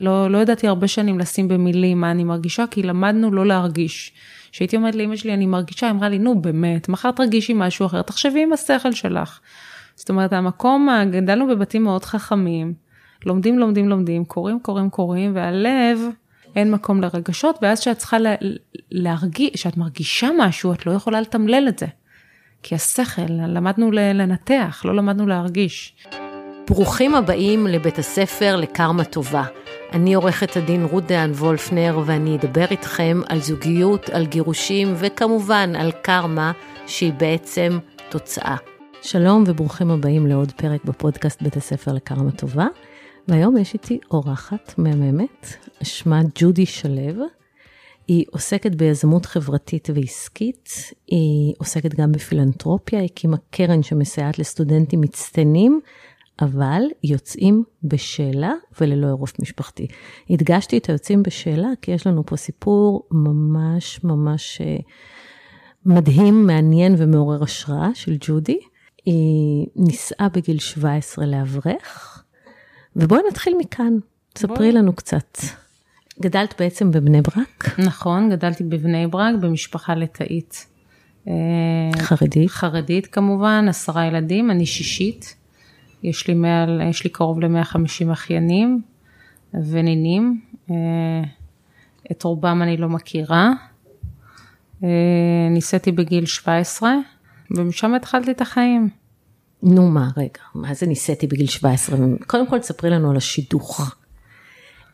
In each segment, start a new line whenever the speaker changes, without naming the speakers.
לא, לא ידעתי הרבה שנים לשים במילים מה אני מרגישה, כי למדנו לא להרגיש. כשהייתי אומרת לאמא שלי, אני מרגישה, היא אמרה לי, נו באמת, מחר תרגישי משהו אחר, תחשבי עם השכל שלך. זאת אומרת, המקום, גדלנו בבתים מאוד חכמים, לומדים, לומדים, לומדים, קוראים, קוראים, קוראים, והלב, אין מקום לרגשות, ואז כשאת צריכה לה, להרגיש, כשאת מרגישה משהו, את לא יכולה לתמלל את זה. כי השכל, למדנו לנתח, לא למדנו להרגיש.
ברוכים הבאים לבית הספר לקרמה טובה. אני עורכת הדין רות דהן וולפנר, ואני אדבר איתכם על זוגיות, על גירושים, וכמובן על קרמה, שהיא בעצם תוצאה. שלום וברוכים הבאים לעוד פרק בפודקאסט בית הספר לקרמה טובה. והיום יש איתי אורחת מהממת, שמה ג'ודי שלו. היא עוסקת ביזמות חברתית ועסקית, היא עוסקת גם בפילנטרופיה, הקימה קרן שמסייעת לסטודנטים מצטיינים, אבל יוצאים בשאלה וללא עירוף משפחתי. הדגשתי את היוצאים בשאלה כי יש לנו פה סיפור ממש ממש אה, מדהים, מעניין ומעורר השראה של ג'ודי. היא נישאה בגיל 17 לאברך, ובואי נתחיל מכאן, תספרי לנו קצת. גדלת בעצם בבני ברק?
נכון, גדלתי בבני ברק במשפחה ליטאית. אה,
חרדית?
חרדית כמובן, עשרה ילדים, אני שישית. יש לי, מעל, יש לי קרוב ל-150 אחיינים ונינים. אה, את רובם אני לא מכירה. אה, ניסיתי בגיל 17, ומשם התחלתי את החיים.
נו מה, רגע, מה זה ניסיתי בגיל 17? קודם כל תספרי לנו על השידוך.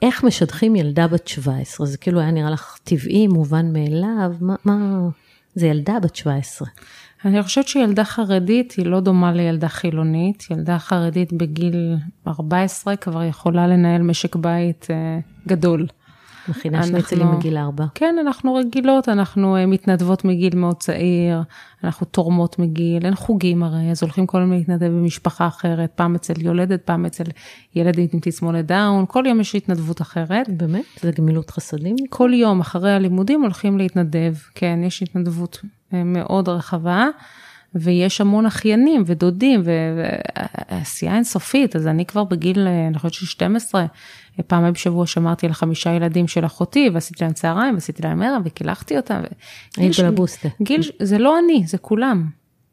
איך משדכים ילדה בת 17? זה כאילו היה נראה לך טבעי, מובן מאליו, מה, מה... זה ילדה בת 17.
אני חושבת שילדה חרדית היא לא דומה לילדה חילונית. ילדה חרדית בגיל 14 כבר יכולה לנהל משק בית אה, גדול.
מכינה שניצלים מגיל 4.
כן, אנחנו רגילות, אנחנו אה, מתנדבות מגיל מאוד צעיר, אנחנו תורמות מגיל, אין חוגים הרי, אז הולכים כל יום להתנדב במשפחה אחרת, פעם אצל יולדת, פעם אצל ילד עם תסמונת דאון, כל יום יש התנדבות אחרת.
באמת? זה גמילות חסדים?
כל יום אחרי הלימודים הולכים להתנדב, כן, יש התנדבות אה, מאוד רחבה. ויש המון אחיינים ודודים ועשייה אינסופית, אז אני כבר בגיל, אה, אני חושבת של 12, פעמיים בשבוע שמרתי על חמישה ילדים של אחותי, ועשיתי להם צהריים, ועשיתי להם ערב, וקילחתי אותם.
היית בבוסטה.
גיל, זה לא אני, זה כולם.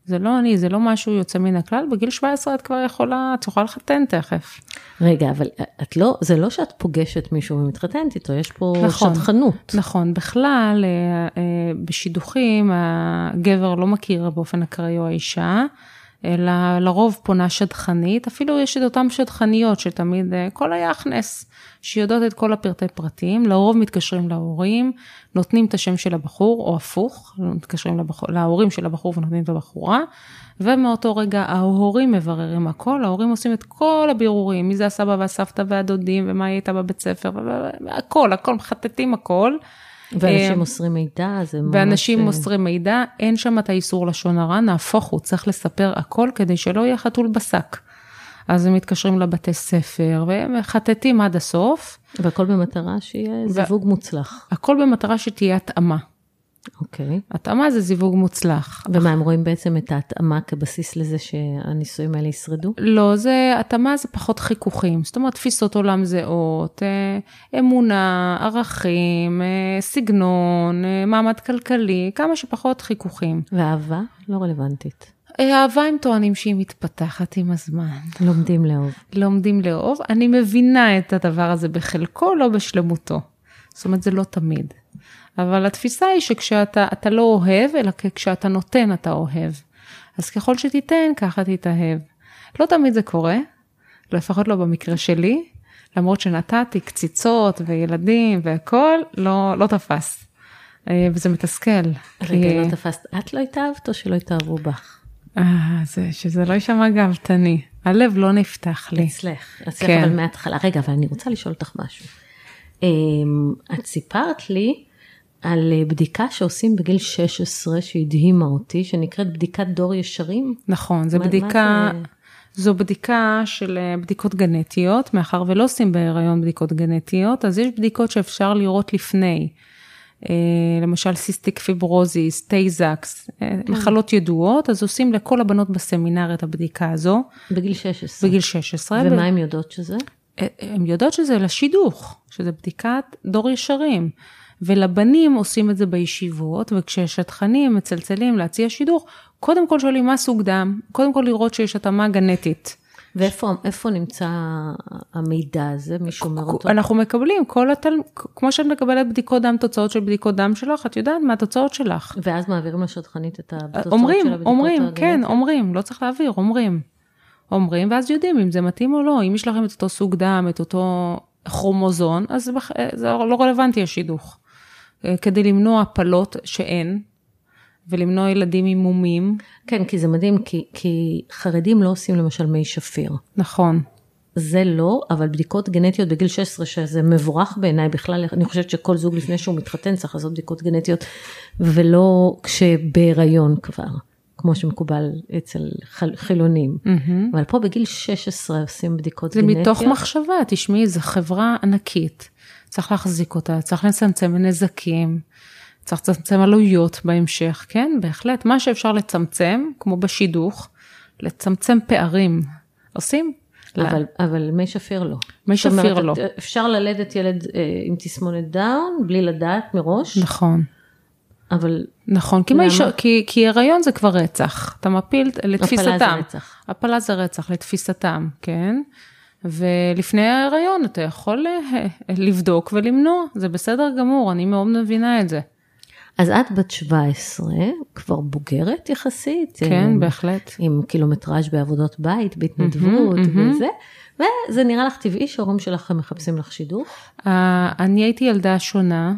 זה לא אני, זה לא משהו יוצא מן הכלל, בגיל 17 את כבר יכולה, את יכולה לחתן תכף.
רגע, אבל את לא, זה לא שאת פוגשת מישהו ומתחתנת איתו, יש פה נכון, שטחנות.
נכון, בכלל, אה, אה, בשידוכים הגבר לא מכיר באופן אקראי או האישה. אלא לרוב פונה שדכנית, אפילו יש את אותן שדכניות שתמיד, אה, כל היחנס, שיודעות את כל הפרטי פרטים, לרוב מתקשרים להורים, נותנים את השם של הבחור, או הפוך, מתקשרים לבחור, להורים של הבחור ונותנים את הבחורה, ומאותו רגע ההורים מבררים הכל, ההורים עושים את כל הבירורים, מי זה הסבא והסבתא והדודים, ומה היא הייתה בבית ספר, והכל, הכל, מחטטים הכל.
ואנשים אה, מוסרים מידע, זה ממש...
ואנשים מוסרים מידע, אין שם את האיסור לשון הרע, נהפוך הוא, צריך לספר הכל כדי שלא יהיה חתול בשק. אז הם מתקשרים לבתי ספר, והם מחטטים עד הסוף.
והכל במטרה שיהיה זיווג מוצלח.
הכל במטרה שתהיה התאמה.
אוקיי.
Okay. התאמה זה זיווג מוצלח.
ומה, הם רואים בעצם את ההתאמה כבסיס לזה שהנישואים האלה ישרדו?
לא, זה, התאמה זה פחות חיכוכים. זאת אומרת, תפיסות עולם זהות, אה, אמונה, ערכים, אה, סגנון, אה, מעמד כלכלי, כמה שפחות חיכוכים.
ואהבה? לא רלוונטית.
אהבה הם טוענים שהיא מתפתחת עם הזמן.
לומדים לאהוב.
לומדים לאהוב. אני מבינה את הדבר הזה בחלקו, לא בשלמותו. זאת אומרת, זה לא תמיד. אבל התפיסה היא שכשאתה לא אוהב, אלא כשאתה נותן אתה אוהב. אז ככל שתיתן, ככה תתאהב. לא תמיד זה קורה, לפחות לא במקרה שלי, למרות שנתתי קציצות וילדים והכל, לא, לא תפס. אה, וזה מתסכל.
רגע, כי... לא תפסת, את לא התאהבת או שלא התאהבו בך?
אה, זה, שזה לא יישמע גאוותני. הלב לא נפתח לי.
אצלך, אצלך כן. אבל מההתחלה. רגע, אבל אני רוצה לשאול אותך משהו. אמ, את סיפרת לי על אה, בדיקה שעושים בגיל 16 שהדהימה אותי, שנקראת בדיקת דור ישרים.
נכון, זו בדיקה, מה זה... זו בדיקה של אה, בדיקות גנטיות, מאחר ולא עושים בהיריון בדיקות גנטיות, אז יש בדיקות שאפשר לראות לפני. אה, למשל cystic fibrosis, טיי-זקס, כן. מחלות ידועות, אז עושים לכל הבנות בסמינר את הבדיקה הזו.
בגיל 16.
בגיל 16.
ומה ו... הן יודעות שזה?
הן יודעות שזה לשידוך, שזה בדיקת דור ישרים. ולבנים עושים את זה בישיבות, וכששדכנים מצלצלים להציע שידוך, קודם כל שואלים מה סוג דם, קודם כל לראות שיש התאמה גנטית.
ואיפה נמצא המידע הזה? מי שומר אותו?
אנחנו מקבלים, כל התל... כמו שאת מקבלת בדיקות דם, תוצאות של בדיקות דם שלך, את יודעת מה התוצאות שלך.
ואז מעבירים לשטחנית את התוצאות
אומרים,
של הבדיקות
אומרים,
הגנטיות?
כן, אומרים, לא צריך להעביר, אומרים. אומרים, ואז יודעים אם זה מתאים או לא. אם יש לכם את אותו סוג דם, את אותו כרומוזון, אז זה לא רלוונטי השידוך. כדי למנוע הפלות שאין, ולמנוע ילדים עם מומים.
כן, כי זה מדהים, כי, כי חרדים לא עושים למשל מי שפיר.
נכון.
זה לא, אבל בדיקות גנטיות בגיל 16, שזה מבורך בעיניי בכלל, אני חושבת שכל זוג לפני שהוא מתחתן צריך לעשות בדיקות גנטיות, ולא כשבהיריון כבר, כמו שמקובל אצל חילונים. Mm-hmm. אבל פה בגיל 16 עושים בדיקות
זה
גנטיות.
זה מתוך מחשבה, תשמעי, זו חברה ענקית, צריך להחזיק אותה, צריך לצמצם נזקים. צריך לצמצם עלויות בהמשך, כן, בהחלט, מה שאפשר לצמצם, כמו בשידוך, לצמצם פערים, עושים?
אבל, לא. אבל מי שפיר לא.
מי שפיר לא.
אפשר ללדת ילד אה, עם תסמונת דאון, בלי לדעת מראש.
נכון.
אבל...
נכון, כי, ש... כי, כי הריון זה כבר רצח, אתה מפיל לתפיסתם.
הפלה זה רצח.
הפלה זה רצח, לתפיסתם, כן. ולפני ההריון אתה יכול אה, לבדוק ולמנוע, זה בסדר גמור, אני מאוד מבינה את זה.
אז את בת 17, כבר בוגרת יחסית.
כן, עם, בהחלט.
עם קילומטראז' בעבודות בית, בהתנדבות mm-hmm, וזה. וזה נראה לך טבעי שההורים שלך מחפשים לך שידוך?
Uh, אני הייתי ילדה שונה,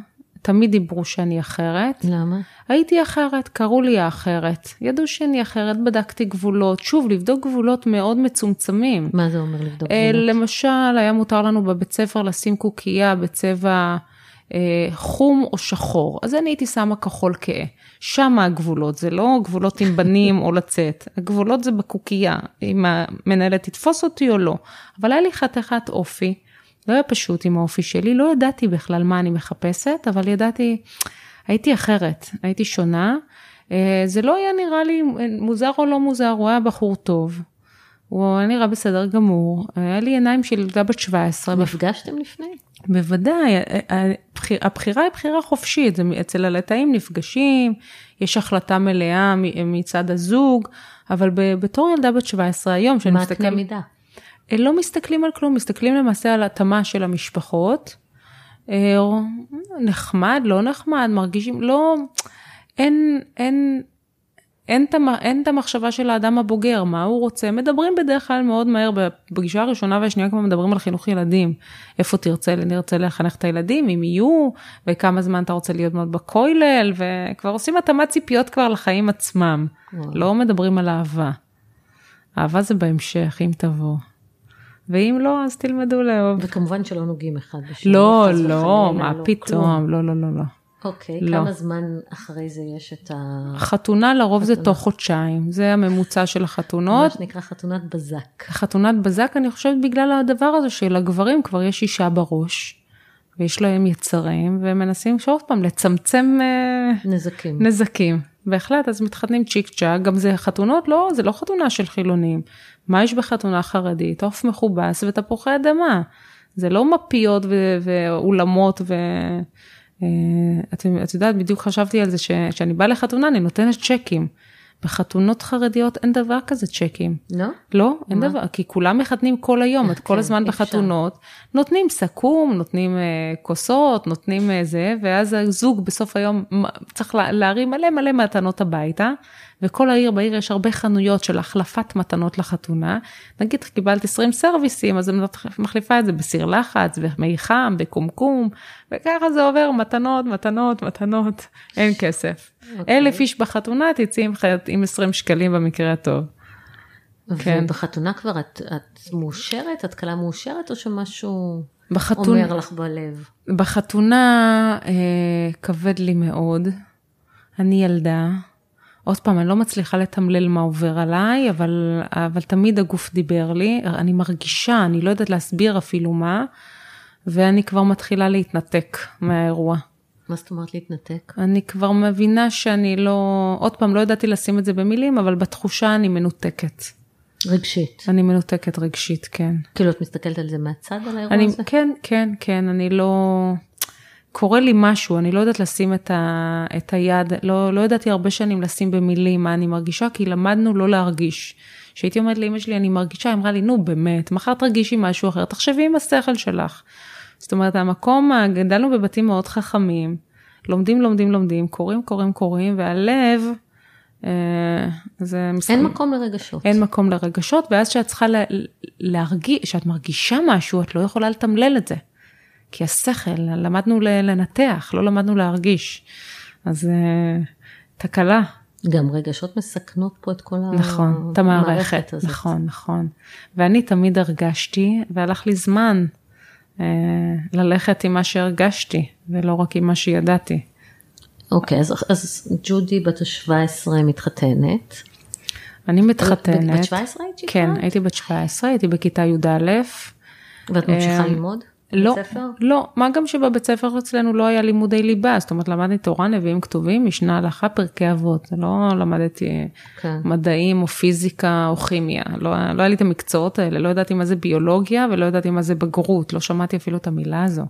תמיד דיברו שאני אחרת.
למה?
הייתי אחרת, קראו לי האחרת. ידעו שאני אחרת, בדקתי גבולות. שוב, לבדוק גבולות מאוד מצומצמים.
מה זה אומר לבדוק
uh,
גבולות?
למשל, היה מותר לנו בבית ספר לשים קוקייה בצבע... חום או שחור, אז אני הייתי שמה כחול כהה. שם הגבולות, זה לא גבולות עם בנים או לצאת, הגבולות זה בקוקייה, אם המנהלת תתפוס אותי או לא. אבל היה לי חתיכת אופי, לא היה פשוט עם האופי שלי, לא ידעתי בכלל מה אני מחפשת, אבל ידעתי, הייתי אחרת, הייתי שונה. זה לא היה נראה לי מוזר או לא מוזר, הוא היה בחור טוב. הוא היה נראה בסדר גמור, היה לי עיניים של ילדה בת 17.
נפגשתם לפני?
בוודאי, הבחירה היא בחירה חופשית, אצל הלטאים נפגשים, יש החלטה מלאה מצד הזוג, אבל בתור ילדה בת 17 היום,
שאני מסתכל... מה הקנה מידה?
לא מסתכלים על כלום, מסתכלים למעשה על התאמה של המשפחות. נחמד, לא נחמד, מרגישים, לא, אין, אין, אין את המחשבה של האדם הבוגר, מה הוא רוצה, מדברים בדרך כלל מאוד מהר, בפגישה הראשונה והשנייה כבר מדברים על חינוך ילדים. איפה תרצה, נרצה לחנך את הילדים, אם יהיו, וכמה זמן אתה רוצה להיות מאוד בכולל, וכבר עושים התאמת ציפיות כבר לחיים עצמם. לא מדברים על אהבה. אהבה זה בהמשך, אם תבוא. ואם לא, אז תלמדו לאהוב.
וכמובן שלא נוגעים אחד בשני.
לא, לא, מה פתאום, לא, לא, לא, לא.
אוקיי, לא. כמה זמן אחרי זה יש את ה...
חתונה לרוב חתונה. זה תוך חודשיים, זה הממוצע של החתונות.
מה שנקרא חתונת בזק.
חתונת בזק, אני חושבת בגלל הדבר הזה שלגברים כבר יש אישה בראש, ויש להם יצרים, והם מנסים שעוד פעם לצמצם...
נזקים.
נזקים. בהחלט, אז מתחתנים צ'יק צ'אק, גם זה חתונות, לא, זה לא חתונה של חילונים. מה יש בחתונה חרדית? עוף מכובס ותפוחי אדמה. זה לא מפיות ואולמות ו... את, את יודעת, בדיוק חשבתי על זה שכשאני באה לחתונה אני נותנת צ'קים. בחתונות חרדיות אין דבר כזה צ'קים.
לא?
לא, אין מה? דבר, כי כולם מחתנים כל היום, את כל כן, הזמן בחתונות, נותנים סכו"ם, נותנים uh, כוסות, נותנים uh, זה, ואז הזוג בסוף היום צריך להרים מלא מלא מתנות הביתה, וכל העיר, בעיר יש הרבה חנויות של החלפת מתנות לחתונה. נגיד קיבלת 20 סרוויסים, אז אני מחליפה את זה בסיר לחץ, במי חם, בקומקום, וככה זה עובר מתנות, מתנות, מתנות, אין כסף. Okay. אוקיי. אלף איש בחתונה, תצאי עם, עם 20 שקלים במקרה הטוב.
כן. ובחתונה כבר את, את מאושרת? את כלה מאושרת או שמשהו בחתונה, אומר לך בלב?
בחתונה אה, כבד לי מאוד. אני ילדה. עוד פעם, אני לא מצליחה לתמלל מה עובר עליי, אבל, אבל תמיד הגוף דיבר לי, אני מרגישה, אני לא יודעת להסביר אפילו מה, ואני כבר מתחילה להתנתק מהאירוע.
מה זאת אומרת להתנתק?
אני כבר מבינה שאני לא, עוד פעם, לא ידעתי לשים את זה במילים, אבל בתחושה אני מנותקת.
רגשית.
אני מנותקת רגשית, כן.
כאילו את מסתכלת על זה מהצד, על האירוע
אני,
הזה?
כן, כן, כן, אני לא... קורה לי משהו, אני לא יודעת לשים את, ה, את היד, לא, לא ידעתי הרבה שנים לשים במילים מה אני מרגישה, כי למדנו לא להרגיש. כשהייתי אומרת לאמא שלי, אני מרגישה, היא אמרה לי, נו באמת, מחר תרגישי משהו אחר, תחשבי עם השכל שלך. זאת אומרת, המקום, גדלנו בבתים מאוד חכמים, לומדים, לומדים, לומדים, קוראים, קוראים, קוראים, והלב, אה, זה משחק.
אין מקום לרגשות.
אין מקום לרגשות, ואז כשאת צריכה לה, להרגיש, כשאת מרגישה משהו, את לא יכולה לתמלל את זה. כי השכל, למדנו לנתח, לא למדנו להרגיש. אז אה, תקלה.
גם רגשות מסכנות פה את כל
נכון, את המערכת, הזאת. נכון, נכון. ואני תמיד הרגשתי, והלך לי זמן אה, ללכת עם מה שהרגשתי, ולא רק עם מה שידעתי.
אוקיי, אז, אז ג'ודי בת ה-17 מתחתנת.
אני מתחתנת.
בת 17 היית
כן, הייתי בת 17, הייתי בכיתה י"א.
ואת ממשיכה ללמוד?
לא,
ספר?
לא, מה גם שבבית ספר אצלנו לא היה לימודי ליבה, זאת אומרת למדתי תורה, נביאים כתובים, משנה הלכה, פרקי אבות, לא למדתי
כן.
מדעים או פיזיקה או כימיה, לא, לא היה לי את המקצועות האלה, לא ידעתי מה זה ביולוגיה ולא ידעתי מה זה בגרות, לא שמעתי אפילו את המילה הזו.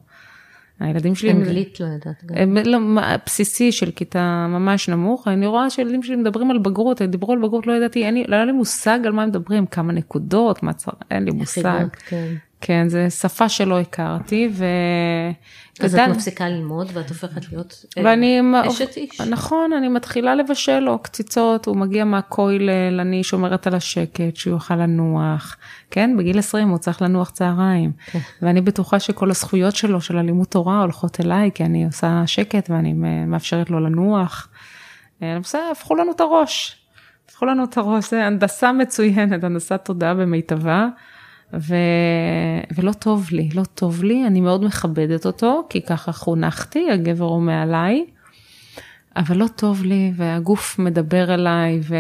הילדים שלי...
אנגלית לא יודעת גם.
הם, לא, בסיסי של כיתה ממש נמוך, אני רואה שילדים שלי מדברים על בגרות, הם דיברו על בגרות, לא ידעתי, אין לי, לא היה לי מושג על מה הם מדברים, כמה נקודות, מה צריך, אין לי מושג.
כן.
כן, זו שפה הכרתי, ו...
אז את מפסיקה ללמוד ואת הופכת להיות אה,
ואני,
אשת איש.
נכון, אני מתחילה לבשל לו קציצות, הוא מגיע מהכולל, אני שומרת על השקט, שהוא יוכל לנוח. כן, בגיל 20 הוא צריך לנוח צהריים.
כן.
ואני בטוחה שכל הזכויות שלו, של הלימוד תורה, הולכות אליי, כי אני עושה שקט ואני מאפשרת לו לנוח. אה, בסדר, הפכו לנו את הראש. הפכו לנו את הראש, זה הנדסה מצוינת, הנדסת תודעה במיטבה. ו... ולא טוב לי, לא טוב לי, אני מאוד מכבדת אותו, כי ככה חונכתי, הגבר הוא מעליי, אבל לא טוב לי, והגוף מדבר אליי, ו...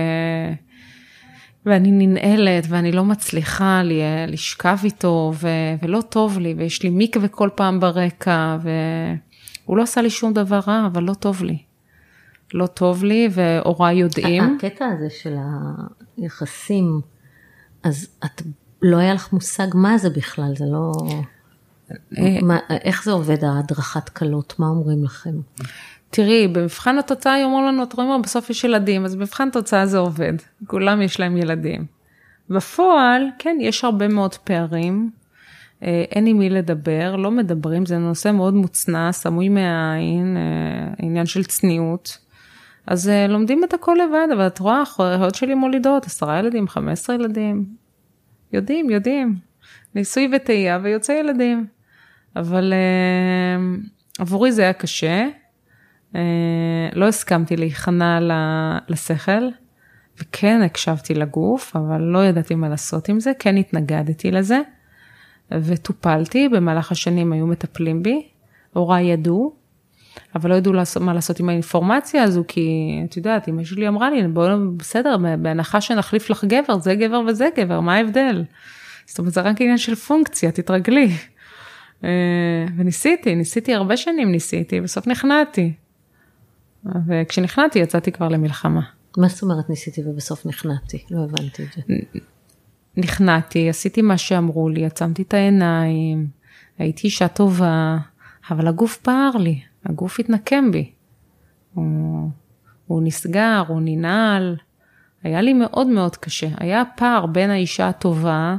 ואני ננעלת, ואני לא מצליחה לי, לשכב איתו, ו... ולא טוב לי, ויש לי מקווה כל פעם ברקע, והוא לא עשה לי שום דבר רע, אבל לא טוב לי. לא טוב לי, והוריי יודעים.
הקטע הזה של היחסים, אז את לא היה לך מושג מה זה בכלל, זה לא...
אה,
מה, איך זה עובד ההדרכת כלות, מה אומרים לכם?
תראי, במבחן התוצאה יאמרו לנו, אתם רואים, בסוף יש ילדים, אז במבחן תוצאה זה עובד, כולם יש להם ילדים. בפועל, כן, יש הרבה מאוד פערים, אה, אין עם מי לדבר, לא מדברים, זה נושא מאוד מוצנע, סמוי מהעין, אה, עניין של צניעות. אז לומדים את הכל לבד, אבל את רואה, האחיות שלי מולידות, עשרה ילדים, חמש עשרה ילדים, יודעים, יודעים. ניסוי וטעייה ויוצא ילדים. אבל uh, עבורי זה היה קשה. Uh, לא הסכמתי להיכנע לשכל, וכן הקשבתי לגוף, אבל לא ידעתי מה לעשות עם זה, כן התנגדתי לזה, וטופלתי, במהלך השנים היו מטפלים בי, הוריי ידעו, אבל לא ידעו לעשות, מה לעשות עם האינפורמציה הזו, כי את יודעת, אמא שלי אמרה לי, בואו, בסדר, בהנחה שנחליף לך גבר, זה גבר וזה גבר, מה ההבדל? זאת אומרת, זה רק עניין של פונקציה, תתרגלי. אה, וניסיתי, ניסיתי הרבה שנים ניסיתי, בסוף נכנעתי. וכשנכנעתי יצאתי כבר למלחמה.
מה זאת אומרת ניסיתי ובסוף נכנעתי? לא הבנתי את זה.
נכנעתי, עשיתי מה שאמרו לי, עצמתי את העיניים, הייתי אישה טובה, אבל הגוף פער לי, הגוף התנקם בי. הוא, הוא נסגר, הוא ננעל. היה לי מאוד מאוד קשה. היה פער בין האישה הטובה,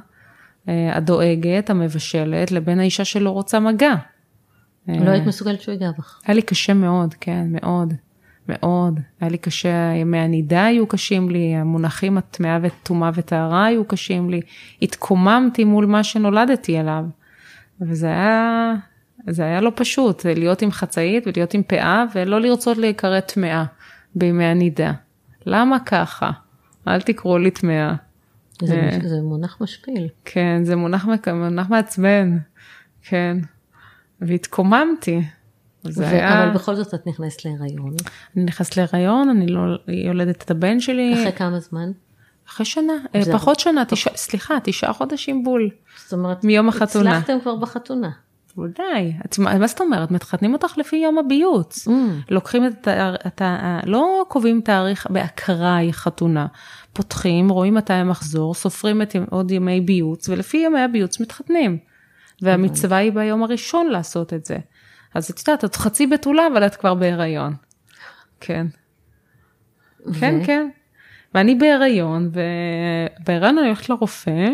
אה, הדואגת, המבשלת, לבין האישה שלא רוצה מגע.
לא היית מסוגלת שהוא ייגע בך.
היה לי קשה מאוד, כן, מאוד, מאוד. היה לי קשה, ימי הנידה היו קשים לי, המונחים הטמאה וטומאה וטהרה היו קשים לי. התקוממתי מול מה שנולדתי אליו. וזה היה, זה היה לא פשוט, להיות עם חצאית ולהיות עם פאה ולא לרצות להיקרא טמאה בימי הנידה. למה ככה? אל תקראו לי טמאה.
זה, אה, זה מונח משפיל.
כן, זה מונח, מונח מעצבן, כן. והתקוממתי.
ו- היה... אבל בכל זאת את נכנסת להיריון.
אני נכנסת להיריון, אני לא יולדת את הבן שלי.
אחרי כמה זמן?
אחרי שנה, זה... פחות שנה, תשע, סליחה, תשעה חודשים בול.
זאת אומרת,
מיום החתונה.
הצלחתם כבר בחתונה.
ודאי. את- מה זאת אומרת? מתחתנים אותך לפי יום הביוץ.
Mm.
לוקחים את ה... לא קובעים תאריך באקראי חתונה. פותחים, רואים מתי המחזור, סופרים את עוד ימי ביוץ, ולפי ימי הביוץ מתחתנים. והמצווה היא ביום הראשון לעשות את זה. אז את יודעת, את חצי בתולה, אבל את כבר בהיריון. כן. כן, כן. ואני בהיריון, ובהיריון אני הולכת לרופא,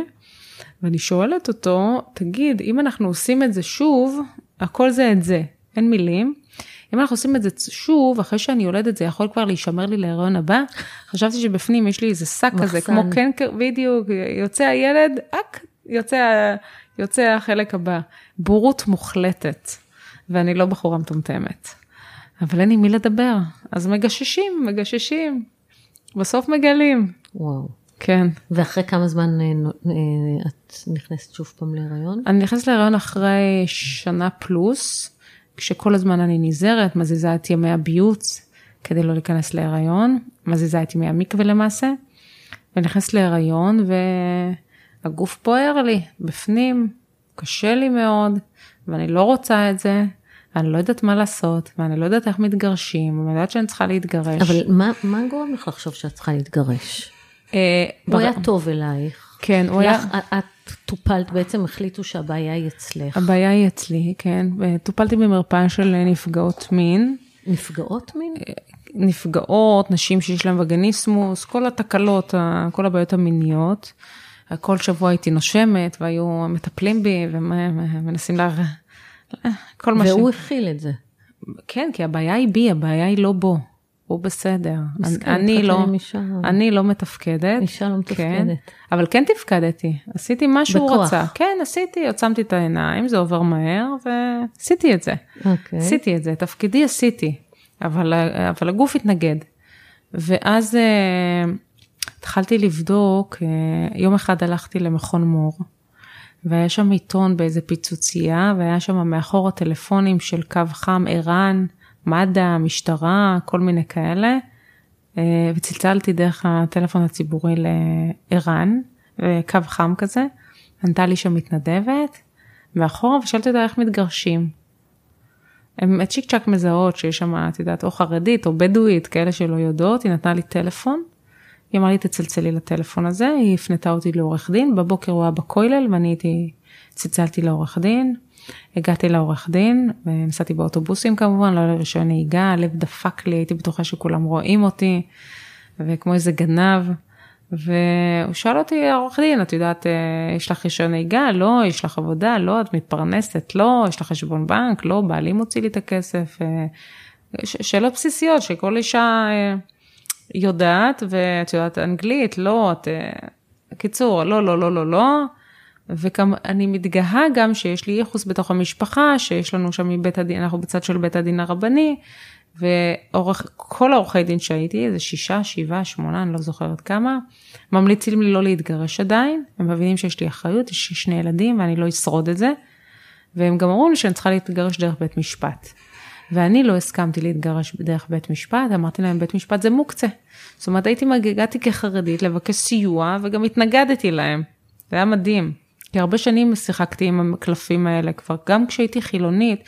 ואני שואלת אותו, תגיד, אם אנחנו עושים את זה שוב, הכל זה את זה, אין מילים. אם אנחנו עושים את זה שוב, אחרי שאני יולדת, זה יכול כבר להישמר לי להיריון הבא. חשבתי שבפנים יש לי איזה שק כזה. כמו קנקר, בדיוק, יוצא הילד, אק, יוצא, יוצא החלק הבא. בורות מוחלטת, ואני לא בחורה מטומטמת. אבל אין עם מי לדבר, אז מגששים, מגששים, בסוף מגלים.
וואו.
כן.
ואחרי כמה זמן אה, אה, את נכנסת שוב פעם להיריון?
אני נכנסת להיריון אחרי שנה פלוס, כשכל הזמן אני נזהרת, מזיזה את ימי הביוץ כדי לא להיכנס להיריון, מזיזה את ימי המקווה למעשה, ונכנסת להיריון והגוף בוער לי, בפנים, קשה לי מאוד, ואני לא רוצה את זה, ואני לא יודעת מה לעשות, ואני לא יודעת איך מתגרשים, ואני יודעת שאני צריכה להתגרש.
אבל מה, מה גורם לך לחשוב שאת צריכה להתגרש?
אה,
הוא היה טוב אלייך.
כן, הוא היה...
את- טופלת, בעצם החליטו שהבעיה היא אצלך.
הבעיה היא אצלי, כן, וטופלתי במרפאה של נפגעות מין,
נפגעות מין?
נפגעות, נשים שיש להן וגניסמוס, כל התקלות, כל הבעיות המיניות. כל שבוע הייתי נושמת והיו מטפלים בי ומנסים לה... כל מה ש...
והוא הכיל את זה.
כן, כי הבעיה היא בי, הבעיה היא לא בו. הוא בסדר. אני
התחתן
לא, אני לא מתפקדת.
אישה לא מתפקדת.
כן, אבל כן תפקדתי, עשיתי מה שהוא
בכוח.
רצה. כן, עשיתי, עצמתי את העיניים, זה עובר מהר, ועשיתי את זה.
אוקיי.
עשיתי את זה, תפקידי עשיתי, אבל, אבל הגוף התנגד. ואז אה, התחלתי לבדוק, אה, יום אחד הלכתי למכון מור, והיה שם עיתון באיזה פיצוצייה, והיה שם מאחור הטלפונים של קו חם ער"ן, מד"א, משטרה, כל מיני כאלה, אה, וצלצלתי דרך הטלפון הציבורי לער"ן, קו חם כזה, ענתה לי שם מתנדבת, מאחורה ושאלתי אותה איך מתגרשים. הן צ'יק צ'אק מזהות שיש שם, את יודעת, או חרדית או בדואית, כאלה שלא יודעות, היא נתנה לי טלפון. היא אמרה לי תצלצלי לטלפון הזה, היא הפנתה אותי לעורך דין, בבוקר הוא היה בכולל ואני הייתי, צלצלתי לעורך דין, הגעתי לעורך דין, ונסעתי באוטובוסים כמובן, לא היה לי רישיון נהיגה, הלב דפק לי, הייתי בטוחה שכולם רואים אותי, וכמו איזה גנב, והוא שאל אותי, העורך דין, את יודעת, אה, יש לך רישיון נהיגה? לא, יש לך עבודה? לא, את מתפרנסת? לא, יש לך חשבון בנק? לא, בעלי מוציא לי את הכסף. אה, שאלות בסיסיות שכל אישה אה, יודעת, ואת יודעת אנגלית? לא, את... קיצור, לא, לא, לא, לא, לא. ואני מתגאה גם שיש לי ייחוס בתוך המשפחה, שיש לנו שם מבית הדין, אנחנו בצד של בית הדין הרבני, וכל העורכי דין שהייתי, איזה שישה, שבעה, שמונה, אני לא זוכרת כמה, ממליצים לי לא להתגרש עדיין, הם מבינים שיש לי אחריות, יש לי שני ילדים ואני לא אשרוד את זה, והם גם אמרו לי שאני צריכה להתגרש דרך בית משפט. ואני לא הסכמתי להתגרש דרך בית משפט, אמרתי להם, בית משפט זה מוקצה. זאת אומרת, הייתי מגעתי כחרדית לבקש סיוע, וגם התנגדתי להם. זה היה מדהים. כי הרבה שנים שיחקתי עם הקלפים האלה כבר, גם כשהייתי חילונית,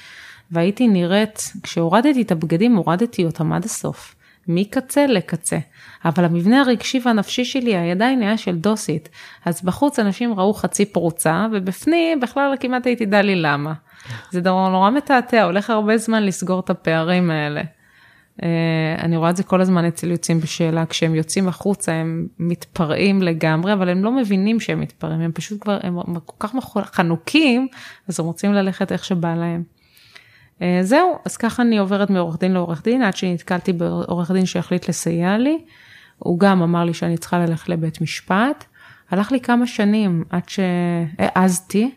והייתי נראית, כשהורדתי את הבגדים, הורדתי אותם עד הסוף. מקצה לקצה. אבל המבנה הרגשי והנפשי שלי עדיין היה של דוסית. אז בחוץ אנשים ראו חצי פרוצה, ובפנים בכלל כמעט הייתי דע לי למה. זה דבר נורא מתעתע, הולך הרבה זמן לסגור את הפערים האלה. אה, אני רואה את זה כל הזמן אצל יוצאים בשאלה, כשהם יוצאים החוצה הם מתפרעים לגמרי, אבל הם לא מבינים שהם מתפרעים, הם פשוט כבר, הם כל כך חנוקים, אז הם רוצים ללכת איך שבא להם. אה, זהו, אז ככה אני עוברת מעורך דין לעורך דין, עד שנתקלתי בעורך דין שהחליט לסייע לי. הוא גם אמר לי שאני צריכה ללכת לבית משפט. הלך לי כמה שנים עד שהעזתי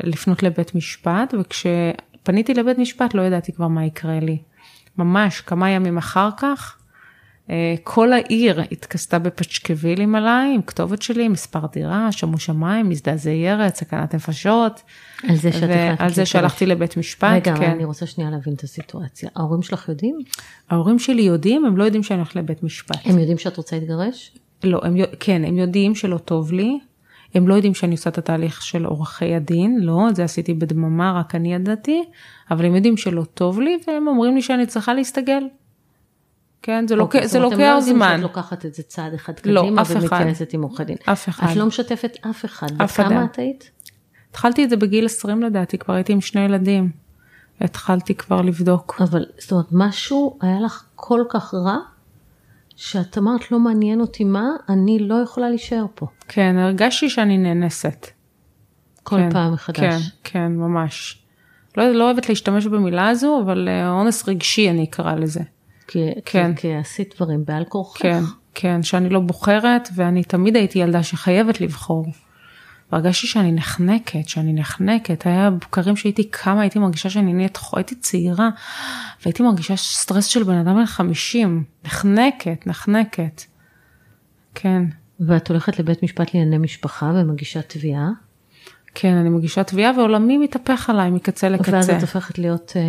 לפנות לבית משפט, וכשפניתי לבית משפט לא ידעתי כבר מה יקרה לי. ממש כמה ימים אחר כך, אה, כל העיר התכסתה בפשקווילים עליי, עם כתובת שלי, מספר דירה, שמעו שמיים, מזדעזעי ארץ, סכנת נפשות.
על זה שאת החלטת
ועל זה. שהלכתי לבית משפט,
רגע,
כן.
אני רוצה שנייה להבין את הסיטואציה. ההורים שלך יודעים?
ההורים שלי יודעים, הם לא יודעים שאני הולכת לבית משפט.
הם יודעים שאת רוצה להתגרש?
לא, הם, כן, הם יודעים שלא טוב לי. הם לא יודעים שאני עושה את התהליך של עורכי הדין, לא, את זה עשיתי בדממה, רק אני ידעתי, אבל הם יודעים שלא טוב לי, והם אומרים לי שאני צריכה להסתגל. כן, זה,
אוקיי,
לוק... זה לוקח
זאת אומרת, הם לא
זמן.
יודעים שאת לוקחת את זה צעד אחד
לא,
קדימה
אחד.
ומתייעצת עם עורכי דין.
אף אחד.
את לא משתפת אף אחד.
אף אדם.
את היית?
התחלתי את זה בגיל 20 לדעתי, כבר הייתי עם שני ילדים. התחלתי כבר לבדוק.
אבל זאת אומרת, משהו היה לך כל כך רע, שאת אמרת, לא מעניין אותי מה, אני לא יכולה להישאר פה.
כן, הרגשתי שאני נאנסת.
כל
כן,
פעם מחדש.
כן, כן, ממש. לא, לא אוהבת להשתמש במילה הזו, אבל אה, אונס רגשי אני אקרא לזה.
כי,
כן.
כי, כי עשית דברים בעל כורחך.
כן, כן, שאני לא בוחרת, ואני תמיד הייתי ילדה שחייבת לבחור. והרגשתי שאני נחנקת, שאני נחנקת. היה בקרים שהייתי קמה, הייתי מרגישה שאני נהיית, הייתי צעירה, והייתי מרגישה סטרס של בן אדם בן 50. נחנקת, נחנקת. כן,
ואת הולכת לבית משפט לענייני משפחה ומגישה תביעה,
כן, אני מגישה תביעה ועולמי מתהפך עליי מקצה
ואז
לקצה.
את הופכת להיות אה,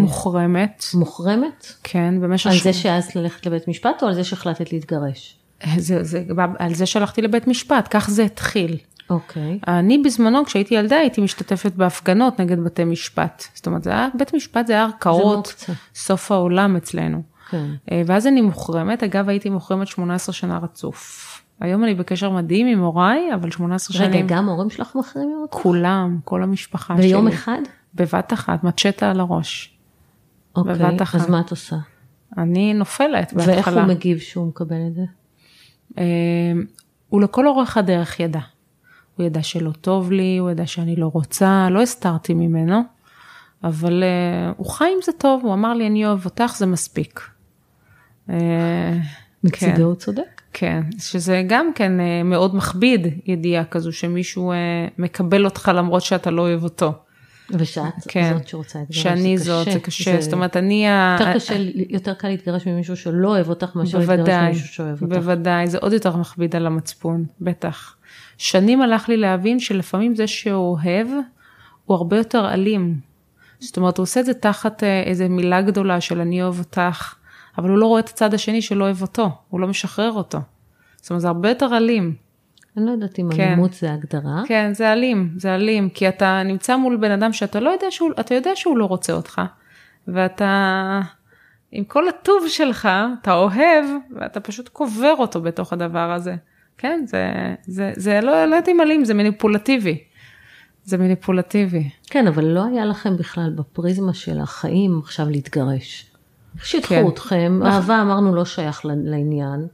מוחרמת,
מוחרמת?
כן, במשך...
על
ש-
זה שהעזת ללכת לבית משפט או על זה שהחלטת להתגרש?
זה, זה, על זה שהלכתי לבית משפט, כך זה התחיל.
אוקיי.
אני בזמנו, כשהייתי ילדה, הייתי משתתפת בהפגנות נגד בתי משפט. זאת אומרת, זה היה, בית משפט זה היה ערכאות. סוף העולם אצלנו.
כן.
אה, ואז אני מוחרמת, אגב, הייתי מוחרמת 18 שנה רצוף. היום אני בקשר מדהים עם הוריי, אבל 18
רגע,
שנים,
גם ההורים שלך מחרימים אותך?
כולם, כל המשפחה שלי.
ביום אחד?
בבת אחת, מצ'טה על הראש.
אוקיי,
אחת.
אז מה את עושה?
אני נופלת בהתחלה.
ואיך הוא מגיב שהוא מקבל את זה?
אה, הוא לכל אורך הדרך ידע. הוא ידע שלא טוב לי, הוא ידע שאני לא רוצה, לא הסתרתי ממנו, אבל uh, הוא חי עם זה טוב, הוא אמר לי, אני אוהב אותך, זה מספיק. Uh,
מצידו
כן,
הוא צודק.
כן, שזה גם כן uh, מאוד מכביד, ידיעה כזו, שמישהו מקבל אותך למרות שאתה לא אוהב אותו.
ושאת
כן,
זאת שרוצה להתגרש,
שאני זאת, זה קשה, זאת אומרת, אני... ה-
יותר קשה, יותר קל להתגרש ממישהו שלא אוהב אותך מאשר להתגרש ממישהו שאוהב אותך.
בוודאי, זה עוד יותר מכביד על המצפון, בטח. שנים הלך לי להבין שלפעמים זה שאוהב, הוא הרבה יותר אלים. זאת אומרת, הוא עושה את זה תחת אה, איזה מילה גדולה של אני אוהב אותך, אבל הוא לא רואה את הצד השני שלא אוהב אותו, הוא לא משחרר אותו. זאת אומרת, זה הרבה יותר אלים.
אני לא יודעת אם
כן.
אלימות זה הגדרה.
כן, זה אלים, זה אלים, כי אתה נמצא מול בן אדם שאתה לא יודע שהוא, אתה יודע שהוא לא רוצה אותך, ואתה, עם כל הטוב שלך, אתה אוהב, ואתה פשוט קובר אותו בתוך הדבר הזה. כן, זה, זה, זה לא, לא יודעת אם אלים, זה מניפולטיבי. זה מניפולטיבי.
כן, אבל לא היה לכם בכלל בפריזמה של החיים עכשיו להתגרש. שיתחו
כן.
אתכם, אהבה אמרנו לא שייך לעניין.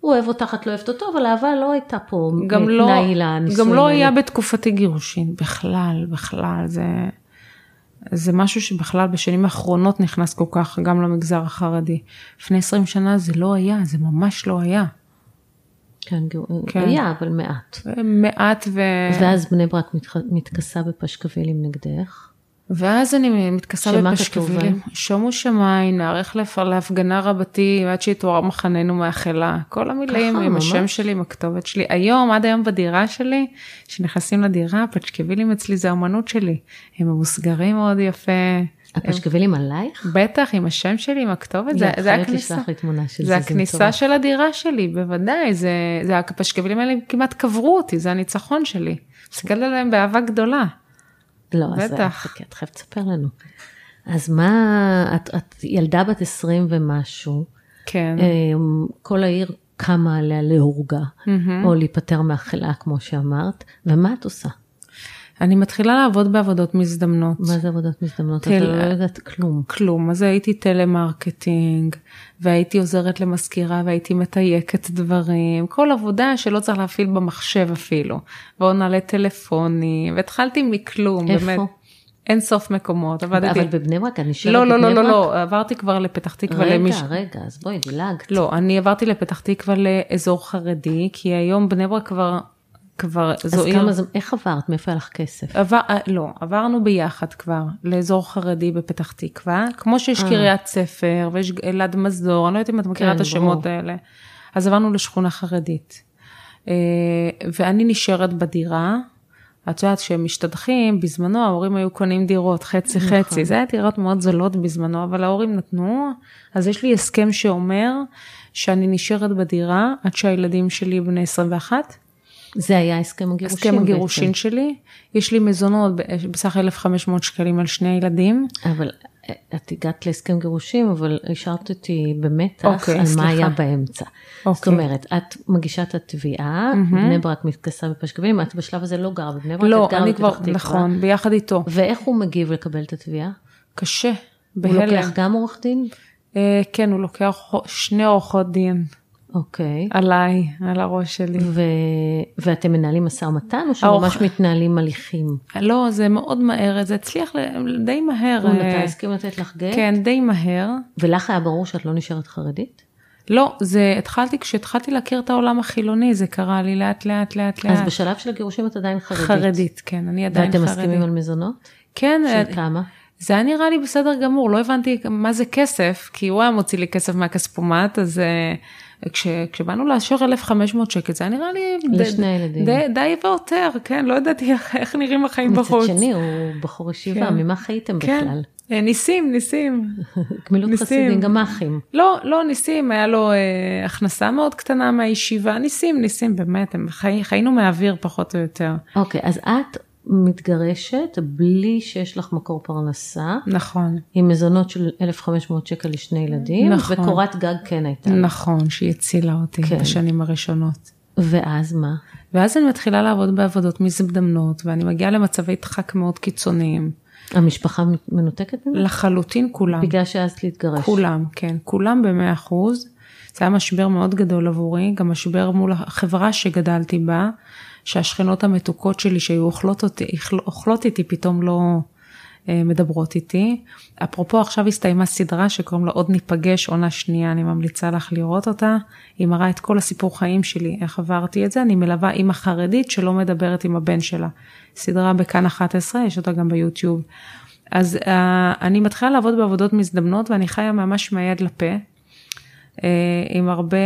הוא אוהב אותך, את לא אוהבת אותו, אבל אהבה לא הייתה פה
גם לא,
תנאי לנישואים
גם לא. היה בתקופתי גירושין, בכלל, בכלל, זה, זה משהו שבכלל בשנים האחרונות נכנס כל כך גם למגזר החרדי. לפני 20 שנה זה לא היה, זה ממש לא היה.
כן,
כן.
היה, אבל מעט.
מעט ו...
ואז בני ברק מתכסה בפשקווילים נגדך.
ואז אני מתכסה בפשקווילים. שומו שמיים, נערך להפגנה רבתי עד שיתואר מחננו מהחלה. כל המילים
ככה,
עם
ממש?
השם שלי, עם הכתובת שלי. היום, עד היום בדירה שלי, כשנכנסים לדירה, הפשקווילים אצלי זה האמנות שלי. הם ממוסגרים מאוד יפה.
הפשקווילים עלייך?
בטח, עם השם שלי, עם הכתובת, זה,
זה
הכניסה.
של זה,
הכניסה. של הדירה שלי, בוודאי, זה, זה הפשקווילים האלה כמעט קברו אותי, זה הניצחון שלי. מסתכלת עליהם באהבה גדולה.
לא, אז
בטח.
חכי, את חייבת לספר לנו. אז מה, את, את ילדה בת 20 ומשהו,
כן.
אמ, כל העיר קמה עליה להורגה, או להיפטר מהחלה, כמו שאמרת, ומה את עושה?
אני מתחילה לעבוד בעבודות מזדמנות.
מה זה עבודות מזדמנות?
תל-
את לא יודעת כלום.
כלום, אז הייתי טלמרקטינג, והייתי עוזרת למזכירה והייתי מתייקת דברים, כל עבודה שלא צריך להפעיל במחשב אפילו, ועונה לטלפונים, והתחלתי מכלום,
איפה?
באמת. אין סוף מקומות, עבדתי.
אבל בבני ברק, אני נשארת
לא, לא, לא, לא? לא, עברתי כבר לפתח תקווה
רגע. רגע, אז בואי, דילגת.
לא, אני עברתי לפתח תקווה לאזור חרדי, כי היום בני ברק כבר, כבר, זו
אז
עיר...
כמה זה, איך עברת? מאיפה היה לך כסף?
עבר, אה, לא, עברנו ביחד כבר לאזור חרדי בפתח תקווה, כמו שיש
אה.
קריית ספר ויש אלעד מזור, אני לא יודעת אם את מכירה
כן,
את השמות
ברור.
האלה. אז עברנו לשכונה חרדית. אה, ואני נשארת בדירה, את יודעת שהם משתדכים, בזמנו ההורים היו קונים דירות חצי
נכון.
חצי, זה היה דירות מאוד זולות בזמנו, אבל ההורים נתנו, אז יש לי הסכם שאומר שאני נשארת בדירה עד שהילדים שלי בני 21,
זה היה הסכם הגירושין
הסכם הגירושין שלי. יש לי מזונות בסך 1,500 שקלים על שני ילדים.
אבל אה, את הגעת להסכם גירושים, אבל השארת אותי במתח אוקיי, על סליחה. מה היה באמצע. Okay. זאת אוקיי. אומרת, את מגישה את התביעה, mm-hmm. בני ברק מתכסה בפשקווים, את בשלב הזה לא גרה בבני ברק,
לא, את גרה בפתח תקווה. נכון, ביחד איתו.
ואיך הוא מגיב לקבל את התביעה?
קשה,
בהלם. הוא לוקח גם עורך דין?
אה, כן, הוא לוקח שני עורכות דין.
אוקיי.
Okay. עליי, על הראש שלי.
ו... ואתם מנהלים משא ומתן או שממש ארוכ... מתנהלים הליכים?
לא, זה מאוד מהר, זה הצליח די מהר.
הוא נתן, אה, הסכים לתת לך גט?
כן, די מהר.
ולך היה ברור שאת לא נשארת חרדית?
לא, זה התחלתי, כשהתחלתי להכיר את העולם החילוני, זה קרה לי לאט לאט לאט לאט.
אז בשלב של הגירושים את עדיין חרדית?
חרדית, כן, אני עדיין
ואתם חרדית. ואתם מסכימים על מזונות?
כן.
של אה, כמה?
זה היה נראה לי בסדר גמור, לא הבנתי מה זה כסף, כי הוא היה מוציא לי כסף מהכספומט, אז אה, כש, כשבאנו לאשר 1,500 שקל, זה היה נראה לי...
לשני ד, ילדים.
די, די ועותר, כן, לא ידעתי איך, איך נראים החיים בחוץ.
מצד שני, הוא בחור ישיבה, כן. ממה חייתם כן. בכלל?
אה, ניסים, ניסים.
גמילות חסידים, גם אחים.
לא, לא ניסים, היה לו אה, הכנסה מאוד קטנה מהישיבה, ניסים, ניסים, באמת, הם חי, חיינו מהאוויר פחות או יותר.
אוקיי, אז את מתגרשת בלי שיש לך מקור פרנסה.
נכון.
עם מזונות של 1,500 שקל לשני ילדים. נכון. וקורת גג כן הייתה.
נכון, שהיא הצילה אותי כן. בשנים הראשונות.
ואז מה?
ואז אני מתחילה לעבוד בעבודות מזדמנות, ואני מגיעה למצבי דחק מאוד קיצוניים.
המשפחה מנותקת ממך?
לחלוטין כולם.
בגלל שאז להתגרש.
כולם, כן, כולם במאה אחוז. זה היה משבר מאוד גדול עבורי, גם משבר מול החברה שגדלתי בה. שהשכנות המתוקות שלי שהיו אוכלות, אותי, אוכלות איתי פתאום לא אה, מדברות איתי. אפרופו עכשיו הסתיימה סדרה שקוראים לה עוד ניפגש עונה שנייה, אני ממליצה לך לראות אותה. היא מראה את כל הסיפור חיים שלי, איך עברתי את זה. אני מלווה אימא חרדית שלא מדברת עם הבן שלה. סדרה בכאן 11, יש אותה גם ביוטיוב. אז uh, אני מתחילה לעבוד בעבודות מזדמנות ואני חיה ממש מהיד לפה. אה, עם הרבה,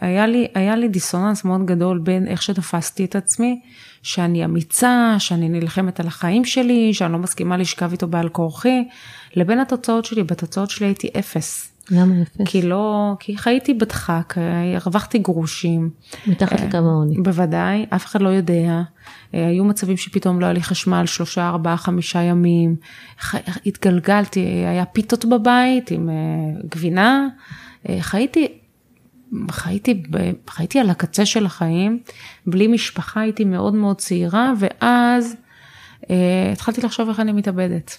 היה לי, היה לי דיסוננס מאוד גדול בין איך שתפסתי את עצמי, שאני אמיצה, שאני נלחמת על החיים שלי, שאני לא מסכימה לשכב איתו בעל כורחי, לבין התוצאות שלי, בתוצאות שלי הייתי אפס.
למה אפס?
כי לא, כי חייתי בדחק, הרווחתי גרושים.
מתחת לקו העוני.
בוודאי, אף אחד לא יודע. אה, היו מצבים שפתאום לא היה לי חשמל שלושה, ארבעה, חמישה ימים. התגלגלתי, היה פיתות בבית עם אה, גבינה. אה, חייתי, חייתי, חייתי על הקצה של החיים, בלי משפחה הייתי מאוד מאוד צעירה, ואז אה, התחלתי לחשוב איך אני מתאבדת.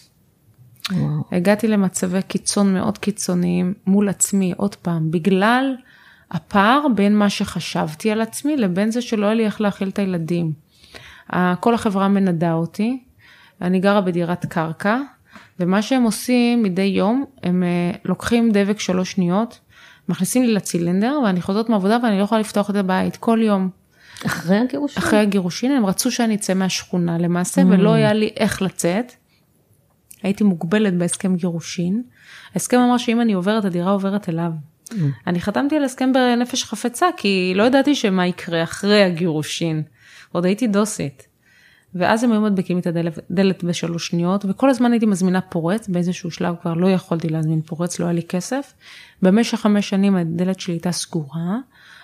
וואו. הגעתי למצבי קיצון מאוד קיצוניים מול עצמי, עוד פעם, בגלל הפער בין מה שחשבתי על עצמי לבין זה שלא היה לי איך להאכיל את הילדים. כל החברה מנדה אותי, אני גרה בדירת קרקע, ומה שהם עושים מדי יום, הם אה, לוקחים דבק שלוש שניות, מכניסים לי לצילנדר ואני חוזרת מעבודה ואני לא יכולה לפתוח את הבית כל יום.
אחרי הגירושין?
אחרי הגירושין, הם רצו שאני אצא מהשכונה למעשה, mm. ולא היה לי איך לצאת. הייתי מוגבלת בהסכם גירושין. ההסכם אמר שאם אני עוברת, הדירה עוברת אליו. Mm. אני חתמתי על הסכם בנפש חפצה, כי לא ידעתי שמה יקרה אחרי הגירושין. עוד הייתי דוסית. ואז הם היו מדביקים את הדלת בשלוש שניות, וכל הזמן הייתי מזמינה פורץ, באיזשהו שלב כבר לא יכולתי להזמין פורץ, לא היה לי כסף. במשך חמש שנים הדלת שלי הייתה סגורה,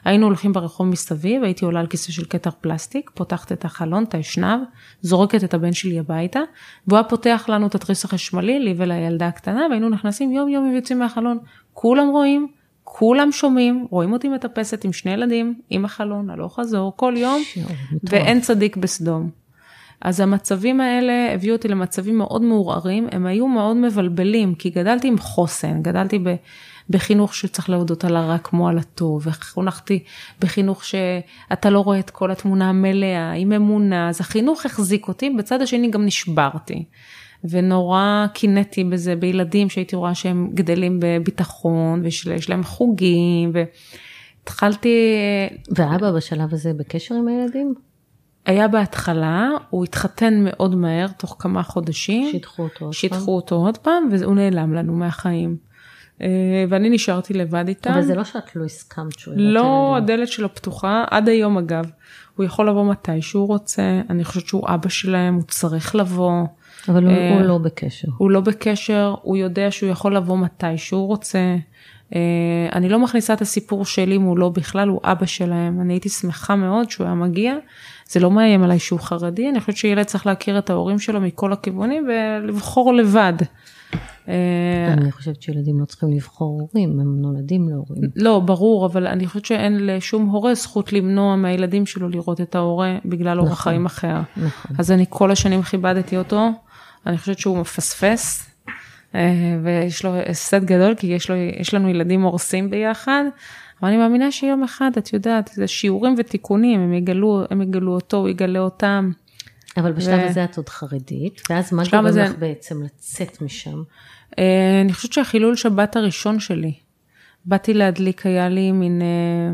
היינו הולכים ברחוב מסביב, הייתי עולה על כיסא של כתר פלסטיק, פותחת את החלון, את האשנב, זורקת את הבן שלי הביתה, והוא היה פותח לנו את התריס החשמלי, לי ולילדה הקטנה, והיינו נכנסים יום יום ויוצאים מהחלון. כולם רואים, כולם שומעים, רואים אותי מטפסת עם שני ילדים, עם החלון, הלוך חזור, כל יום, ואין צדיק בסדום. אז המצבים האלה הביאו אותי למצבים מאוד מעורערים, הם היו מאוד מבלבלים, כי גדלתי עם חוסן, גדלתי ב, בחינוך שצריך להודות על הרע כמו על הטוב, וחונכתי בחינוך שאתה לא רואה את כל התמונה המלאה, עם אמונה, אז החינוך החזיק אותי, בצד השני גם נשברתי. ונורא קינאתי בזה בילדים שהייתי רואה שהם גדלים בביטחון, ויש להם חוגים, והתחלתי...
ואבא בשלב הזה בקשר עם הילדים?
היה בהתחלה, הוא התחתן מאוד מהר, תוך כמה חודשים.
שידחו אותו עוד פעם.
שידחו אותו עוד פעם, והוא נעלם לנו מהחיים. אה, ואני נשארתי לבד איתם.
אבל זה לא שאת לא הסכמת שהוא
יבטל לא, הדלת שלו פתוחה, עד היום אגב. הוא יכול לבוא מתי שהוא רוצה, אני חושבת שהוא אבא שלהם, הוא צריך לבוא.
אבל הוא, הוא אה, לא בקשר.
הוא לא בקשר, הוא יודע שהוא יכול לבוא מתי שהוא רוצה. אני לא מכניסה את הסיפור שלי מולו בכלל, הוא אבא שלהם. אני הייתי שמחה מאוד שהוא היה מגיע. זה לא מאיים עליי שהוא חרדי, אני חושבת שילד צריך להכיר את ההורים שלו מכל הכיוונים ולבחור לבד.
אה, אני חושבת שילדים לא צריכים לבחור הורים, הם נולדים להורים.
לא, ברור, אבל אני חושבת שאין לשום הורה זכות למנוע מהילדים שלו לראות את ההורה בגלל אורח נכון, חיים אחר. נכון. אז אני כל השנים כיבדתי אותו, אני חושבת שהוא מפספס, אה, ויש לו הפסד גדול, כי יש, לו, יש לנו ילדים הורסים ביחד, אבל אני מאמינה שיום אחד, את יודעת, זה שיעורים ותיקונים, הם יגלו, הם יגלו אותו, הוא יגלה אותם.
אבל בשלב ו... הזה את עוד חרדית, ואז מה גורם הזה... לך בעצם לצאת משם?
אה, אני חושבת שהחילול שבת הראשון שלי, באתי להדליק, היה לי מין, אה,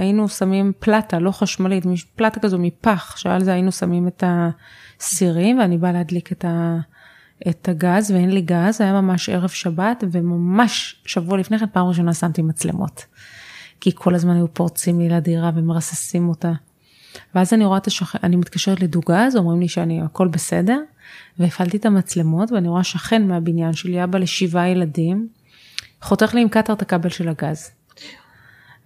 היינו שמים פלטה, לא חשמלית, פלטה כזו מפח, שעל זה היינו שמים את הסירים, ואני באה להדליק את, ה, את הגז, ואין לי גז, היה ממש ערב שבת, וממש שבוע לפני כן, פעם ראשונה שמתי מצלמות. כי כל הזמן היו פורצים לי לדירה ומרססים אותה. ואז אני רואה את השכן, אני מתקשרת לדוגז, אומרים לי שאני, הכל בסדר, והפעלתי את המצלמות ואני רואה שכן מהבניין שלי, אבא לשבעה ילדים, חותך לי עם קטר את הכבל של הגז.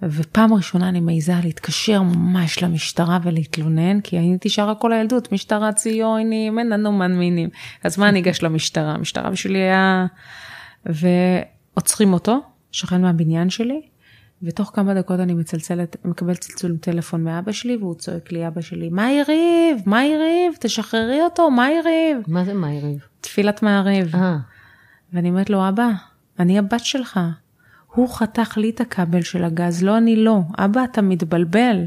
ופעם ראשונה אני מעיזה להתקשר ממש למשטרה ולהתלונן, כי הייתי שרה כל הילדות, משטרה ציונים, אין לנו מנמינים. אז מה אני אגש למשטרה? המשטרה בשבילי היה... ועוצרים אותו, שכן מהבניין שלי, ותוך כמה דקות אני מצלצלת, מקבל צלצול טלפון מאבא שלי, והוא צועק לי, אבא שלי, מה יריב? מה יריב? תשחררי אותו, מה יריב?
מה זה מה יריב?
תפילת מעריב.
אה.
ואני אומרת לו, אבא, אני הבת שלך. הוא חתך לי את הכבל של הגז, לא אני לא. אבא, אתה מתבלבל.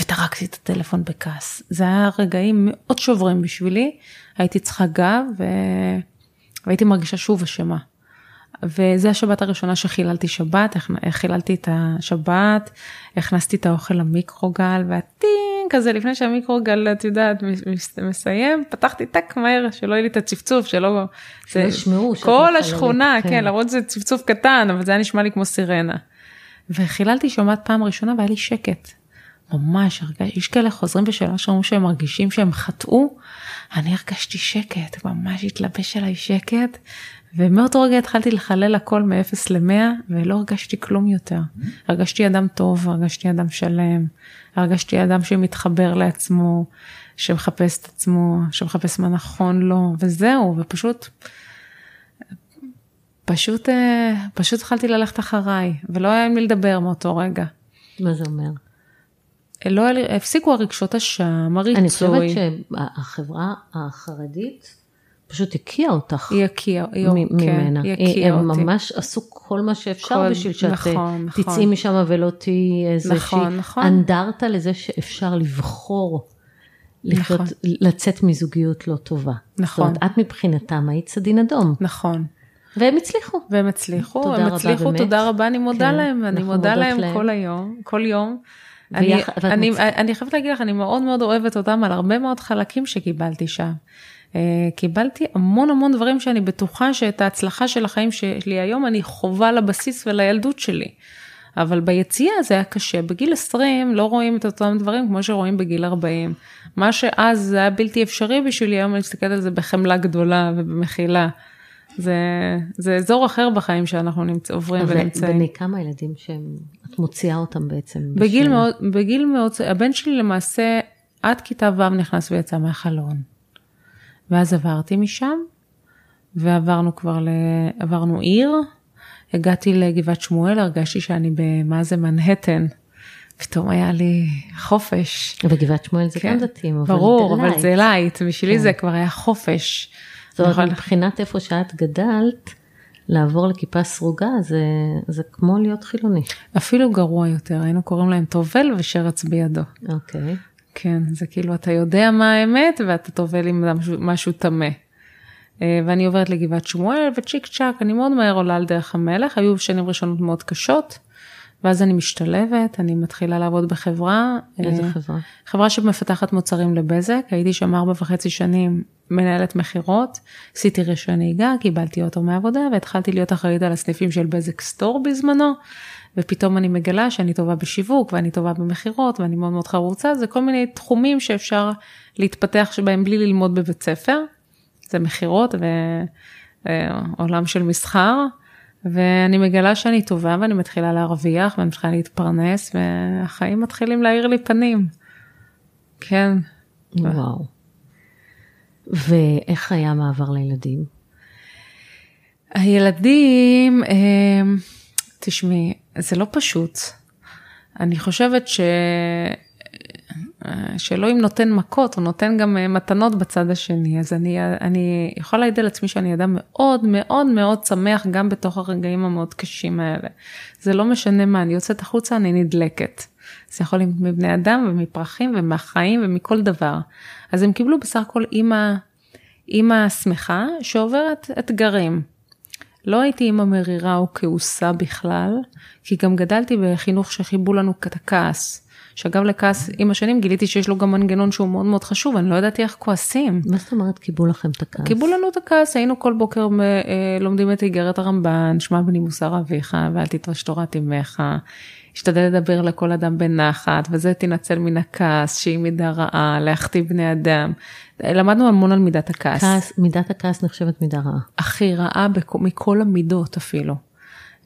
וטרקתי את הטלפון בכעס. זה היה רגעים מאוד שוברים בשבילי, הייתי צריכה גב, ו... והייתי מרגישה שוב אשמה. וזו השבת הראשונה שחיללתי שבת, חיללתי את השבת, הכנסתי את האוכל למיקרוגל, והטינג כזה, לפני שהמיקרוגל, את יודעת, מסיים, פתחתי טק מהר, שלא יהיה לי את הצפצוף, שלא...
שלא ישמעו.
כל השכונה, כן, כן למרות שזה צפצוף קטן, אבל זה היה נשמע לי כמו סירנה. וחיללתי שבת פעם ראשונה והיה לי שקט. ממש, יש כאלה חוזרים בשאלה שאומרים שהם מרגישים שהם חטאו, אני הרגשתי שקט, ממש התלבש עליי שקט, ומאותו רגע התחלתי לחלל הכל מ-0 ל-100 ולא הרגשתי כלום יותר. הרגשתי אדם טוב, הרגשתי אדם שלם, הרגשתי אדם שמתחבר לעצמו, שמחפש את עצמו, שמחפש מה נכון לו, וזהו, ופשוט, פשוט, אה, פשוט התחלתי ללכת אחריי, ולא היה עם מי לדבר מאותו רגע.
מה זה אומר?
לא, הפסיקו הרגשות אשם, הריצוי.
אני חושבת שהחברה החרדית, פשוט הקיאה אותך.
היא הקיאה,
היא ממנה. כן, היא הקיאה אותי. הם ממש עשו כל מה שאפשר כל, בשביל שאת נכון, תצאי נכון. משם ולא תהיי איזושהי נכון, נכון. אנדרטה לזה שאפשר לבחור. לחיות, נכון. לצאת מזוגיות לא טובה.
נכון.
זאת אומרת, את מבחינתם היית סדין אדום.
נכון.
והם הצליחו.
והם הצליחו, הם הצליחו, באמת. תודה רבה, אני מודה כן, להם, אני מודה להם, להם כל היום, כל יום. אני, אני, מצ... אני חייבת להגיד לך, אני מאוד מאוד אוהבת אותם על הרבה מאוד חלקים שקיבלתי שם. אה, קיבלתי המון המון דברים שאני בטוחה שאת ההצלחה של החיים שלי היום אני חווה לבסיס ולילדות שלי. אבל ביציאה זה היה קשה. בגיל 20 לא רואים את אותם דברים כמו שרואים בגיל 40. מה שאז זה היה בלתי אפשרי בשבילי, היום אני מסתכלת על זה בחמלה גדולה ובמחילה. זה, זה אזור אחר בחיים שאנחנו נמצא, עוברים ונמצאים.
בני כמה ילדים שאת מוציאה אותם בעצם?
בגיל מאוד, בגיל מאוד, הבן שלי למעשה עד כיתה ו' נכנס ויצא מהחלון. ואז עברתי משם, ועברנו כבר, ל... עברנו עיר, הגעתי לגבעת שמואל, הרגשתי שאני במה זה מנהטן. פתאום היה לי חופש.
וגבעת שמואל זה כן, גם דתיים,
אבל ברור, אבל זה light, בשבילי כן. זה כבר היה חופש.
זאת אומרת, מבחינת איפה שאת גדלת, לעבור לכיפה סרוגה זה, זה כמו להיות חילוני.
אפילו גרוע יותר, היינו קוראים להם טובל ושרץ בידו.
אוקיי.
כן, זה כאילו אתה יודע מה האמת ואתה טובל עם משהו טמא. אה, ואני עוברת לגבעת שמואל וצ'יק צ'אק, אני מאוד מהר עולה על דרך המלך, היו שנים ראשונות מאוד קשות, ואז אני משתלבת, אני מתחילה לעבוד בחברה.
איזה אה, חברה?
חברה שמפתחת מוצרים לבזק, הייתי שם ארבע וחצי שנים מנהלת מכירות, עשיתי רישיון נהיגה, קיבלתי אוטו מעבודה והתחלתי להיות אחראית על הסניפים של בזק סטור בזמנו. ופתאום אני מגלה שאני טובה בשיווק ואני טובה במכירות ואני מאוד מאוד חרוצה, זה כל מיני תחומים שאפשר להתפתח שבהם בלי ללמוד בבית ספר, זה מכירות ועולם של מסחר, ואני מגלה שאני טובה ואני מתחילה להרוויח ואני מתחילה להתפרנס והחיים מתחילים להאיר לי פנים. כן.
וואו. ואיך היה המעבר לילדים?
הילדים, אה, תשמעי, זה לא פשוט. אני חושבת ש... שאלוהים נותן מכות, הוא נותן גם אה, מתנות בצד השני, אז אני, אני יכולה להעיד על עצמי שאני אדם מאוד מאוד מאוד שמח גם בתוך הרגעים המאוד קשים האלה. זה לא משנה מה, אני יוצאת החוצה, אני נדלקת. זה יכול להיות מבני אדם ומפרחים ומהחיים ומכל דבר. אז הם קיבלו בסך הכל אימא, אימא שמחה שעוברת אתגרים. לא הייתי אימא מרירה או כעוסה בכלל, כי גם גדלתי בחינוך שכיבו לנו את הכעס. שאגב לכעס עם השנים גיליתי שיש לו גם מנגנון שהוא מאוד מאוד חשוב, אני לא ידעתי איך כועסים.
מה זאת אומרת קיבלו לכם את הכעס?
כיבו לנו את הכעס, היינו כל בוקר אה, לומדים את איגרת הרמב"ן, שמע בני מוסר אביך ואל תיטוש תורת אמך. השתדל לדבר לכל אדם בנחת, ובזה תינצל מן הכעס, שהיא מידה רעה, להחטיא בני אדם. למדנו המון על מידת הכעס.
כעס, מידת הכעס נחשבת מידה רעה. הכי
רעה בכ... מכל המידות אפילו.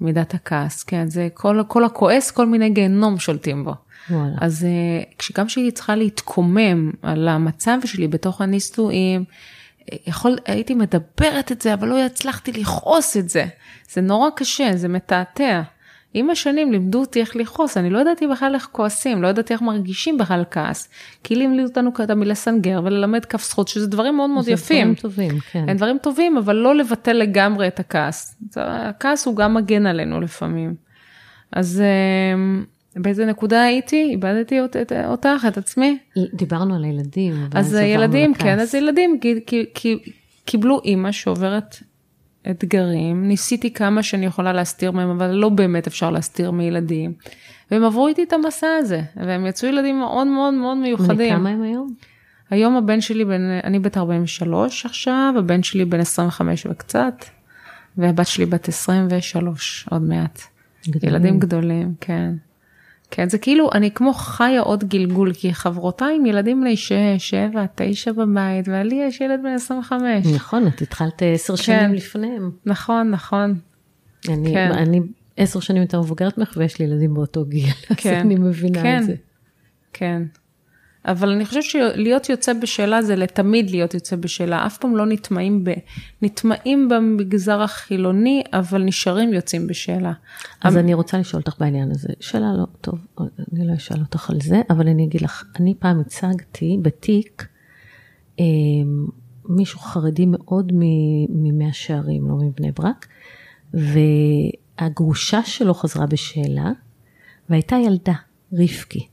מידת הכעס, כן, זה כל, כל הכועס, כל מיני גיהנום שולטים בו. וואלה. אז אה, כשגם שהיא צריכה להתקומם על המצב שלי בתוך הנישואים, יכול, הייתי מדברת את זה, אבל לא הצלחתי לכעוס את זה. זה נורא קשה, זה מתעתע. עם השנים לימדו אותי איך לכעוס, אני לא ידעתי בכלל איך כועסים, לא ידעתי איך מרגישים בכלל כעס. כי לימדו אותנו תמיד לסנגר וללמד כף זכות, שזה דברים מאוד מאוד יפים.
זה דברים טובים, כן.
הם דברים טובים, אבל לא לבטל לגמרי את הכעס. הכעס הוא גם מגן עלינו לפעמים. אז אמ, באיזה נקודה הייתי? איבדתי אותך, את עצמי?
דיברנו על הילדים.
אז הילדים, כן, אז ילדים קיבלו אימא שעוברת אתגרים, ניסיתי כמה שאני יכולה להסתיר מהם, אבל לא באמת אפשר להסתיר מילדים. והם עברו איתי את המסע הזה, והם יצאו ילדים מאוד מאוד מאוד מיוחדים.
וכמה הם היום?
היום הבן שלי, בן, אני בת 43 עכשיו, הבן שלי בן 25 וקצת, והבת שלי בת 23 עוד מעט. גדולים. ילדים גדולים, כן. כן, זה כאילו, אני כמו חיה עוד גלגול, כי חברותיי עם ילדים בני 6, 7, 9 בבית, ולי יש ילד בן 25.
נכון, את התחלת 10 כן. שנים לפניהם.
נכון, נכון.
אני, כן. אני 10 שנים יותר מבוגרת ממך, ויש לי ילדים באותו גיל, כן. אז אני מבינה
כן.
את זה.
כן. אבל אני חושבת שלהיות יוצא בשאלה זה לתמיד להיות יוצא בשאלה, אף פעם לא נטמעים, ב, נטמעים במגזר החילוני, אבל נשארים יוצאים בשאלה.
אז אני רוצה לשאול אותך בעניין הזה, שאלה לא, טוב, אני לא אשאל אותך על זה, אבל אני אגיד לך, אני פעם הצגתי בתיק אה, מישהו חרדי מאוד ממאה שערים, לא מבני ברק, והגרושה שלו חזרה בשאלה, והייתה ילדה, רבקי.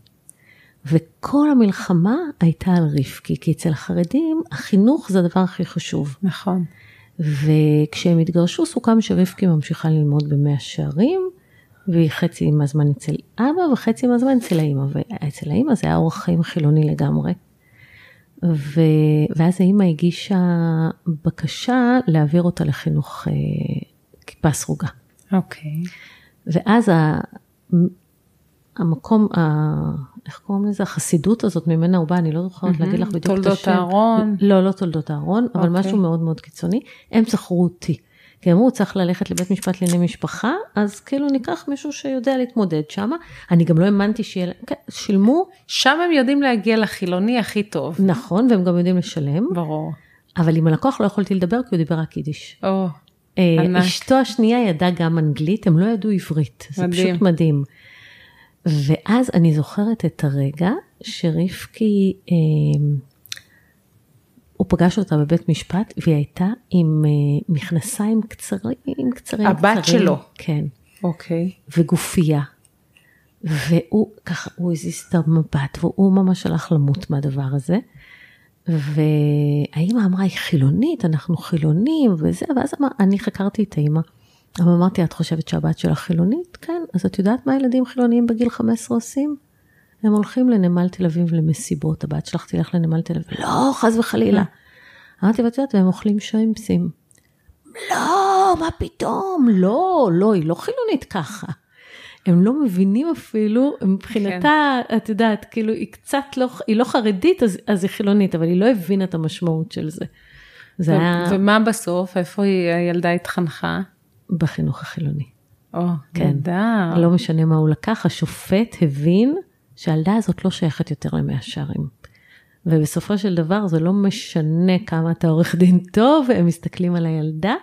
וכל המלחמה הייתה על רבקי, כי אצל החרדים החינוך זה הדבר הכי חשוב.
נכון.
וכשהם התגרשו סוכם שרבקי ממשיכה ללמוד במאה שערים, והיא חצי מהזמן אצל אבא וחצי מהזמן אצל האימא, ואצל האימא זה היה אורח חיים חילוני לגמרי. ו... ואז האימא הגישה בקשה להעביר אותה לחינוך אה, כיפה סרוגה.
אוקיי.
ואז ה... המקום. איך קוראים לזה? החסידות הזאת ממנה הוא בא, אני לא זוכרת mm-hmm. להגיד לך בדיוק
את השם. תולדות אהרון.
לא, לא תולדות אהרון, אבל okay. אוקיי. משהו מאוד מאוד קיצוני. הם זכרו אותי. כי אמרו, צריך ללכת לבית משפט לענייני משפחה, אז כאילו ניקח מישהו שיודע להתמודד שם. אני גם לא האמנתי שיהיה, כן, שילמו.
שם הם יודעים להגיע לחילוני הכי טוב.
נכון, והם גם יודעים לשלם.
ברור.
אבל עם הלקוח לא יכולתי לדבר, כי הוא דיבר רק יידיש.
או,
oh, ענק. אשתו השנייה ידעה גם אנגלית, הם לא ידעו עברית. מדהים. זה פשוט מדהים. ואז אני זוכרת את הרגע שרבקי, אה, הוא פגש אותה בבית משפט והיא הייתה עם אה, מכנסיים קצרים, קצרים.
הבת קצרים, שלו.
כן.
אוקיי.
וגופייה. והוא ככה, הוא הזיז את המבט והוא ממש הלך למות מהדבר הזה. והאימא אמרה, היא חילונית, אנחנו חילונים וזה, ואז אמר, אני חקרתי את האימא. אבל אמרתי, את חושבת שהבת שלך חילונית? כן. אז את יודעת מה ילדים חילוניים בגיל 15 עושים? הם הולכים לנמל תל אביב למסיבות, הבת שלך תלך לנמל תל אביב. לא, חס וחלילה. אמרתי, ואת יודעת, והם אוכלים שרימפסים. לא, מה פתאום? לא, לא, היא לא חילונית ככה. הם לא מבינים אפילו, מבחינתה, כן. את יודעת, כאילו, היא קצת לא, היא לא חרדית, אז, אז היא חילונית, אבל היא לא הבינה את המשמעות של זה.
זה ו- היה... ומה בסוף, איפה היא, הילדה התחנכה?
בחינוך החילוני.
או,
כן.
נהדר.
לא משנה מה הוא לקח, השופט הבין שהילדה הזאת לא שייכת יותר למאה שערים. ובסופו של דבר זה לא משנה כמה אתה עורך דין טוב, הם מסתכלים על הילדה,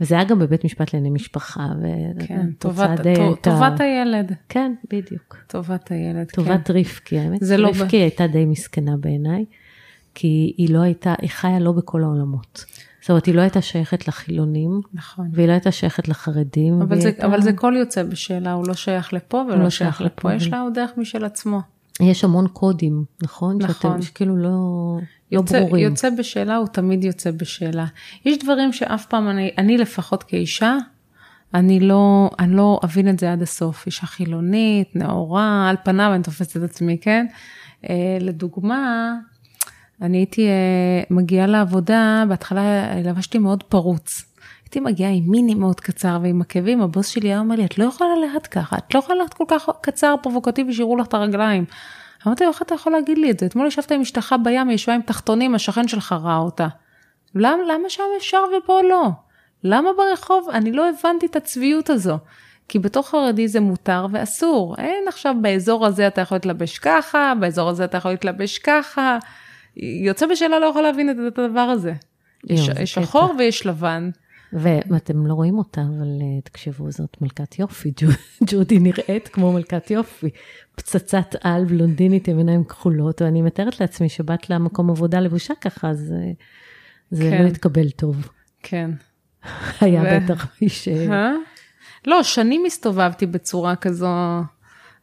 וזה היה גם בבית משפט לענייני משפחה. ו-
כן,
אתה
טובת,
צד, אה,
טוב-
את ה-
טובת הילד.
כן, בדיוק.
טובת הילד, כן.
טובת רבקי, האמת,
זה לא
רבקי הייתה די מסכנה בעיניי, כי היא לא הייתה, היא חיה לא בכל העולמות. זאת אומרת, היא לא הייתה שייכת לחילונים,
נכון.
והיא לא הייתה שייכת לחרדים.
אבל זה,
הייתה-
אבל זה כל יוצא בשאלה, הוא לא שייך לפה ולא
לא
שייך לפה,
לפה,
יש
ו-
לה עוד דרך משל עצמו.
יש המון קודים, נכון?
נכון.
שאתם, שכאילו לא, לא
יוצא,
ברורים.
יוצא בשאלה, הוא תמיד יוצא בשאלה. יש דברים שאף פעם, אני, אני לפחות כאישה, אני לא, אני לא אבין את זה עד הסוף. אישה חילונית, נאורה, על פניו אני תופסת את עצמי, כן? אה, לדוגמה, אני הייתי אה, מגיעה לעבודה, בהתחלה לבשתי מאוד פרוץ. הייתי מגיעה עם מיני מאוד קצר ועם עקבים, הבוס שלי היה אומר לי, את לא יכולה ללכת ככה, את לא יכולה ללכת כל כך קצר, פרובוקטיבי, שיראו לך את הרגליים. אמרתי לו, איך אתה יכול להגיד לי את זה? אתמול ישבת עם אשתך בים, ישבה עם תחתונים, השכן שלך ראה אותה. למה, למה שם אפשר ופה לא? למה ברחוב? אני לא הבנתי את הצביעות הזו. כי בתוך חרדי זה מותר ואסור. אין עכשיו באזור הזה אתה יכול להתלבש ככה, באזור הזה אתה יכול להתלבש ככה. יוצא בשאלה לא יכול להבין את הדבר הזה. יש,
זה
יש. שחור ויש לבן.
ואתם לא רואים אותה, אבל אה, תקשיבו, זאת מלכת יופי. ג'ו- ג'ודי נראית כמו מלכת יופי. פצצת על, בלונדינית עם עיניים כחולות, ואני מתארת לעצמי שבאת למקום עבודה לבושה ככה, אז אה, זה
כן.
לא התקבל טוב.
כן.
היה
ו-
בטח מי ש...
לא, שנים הסתובבתי בצורה כזו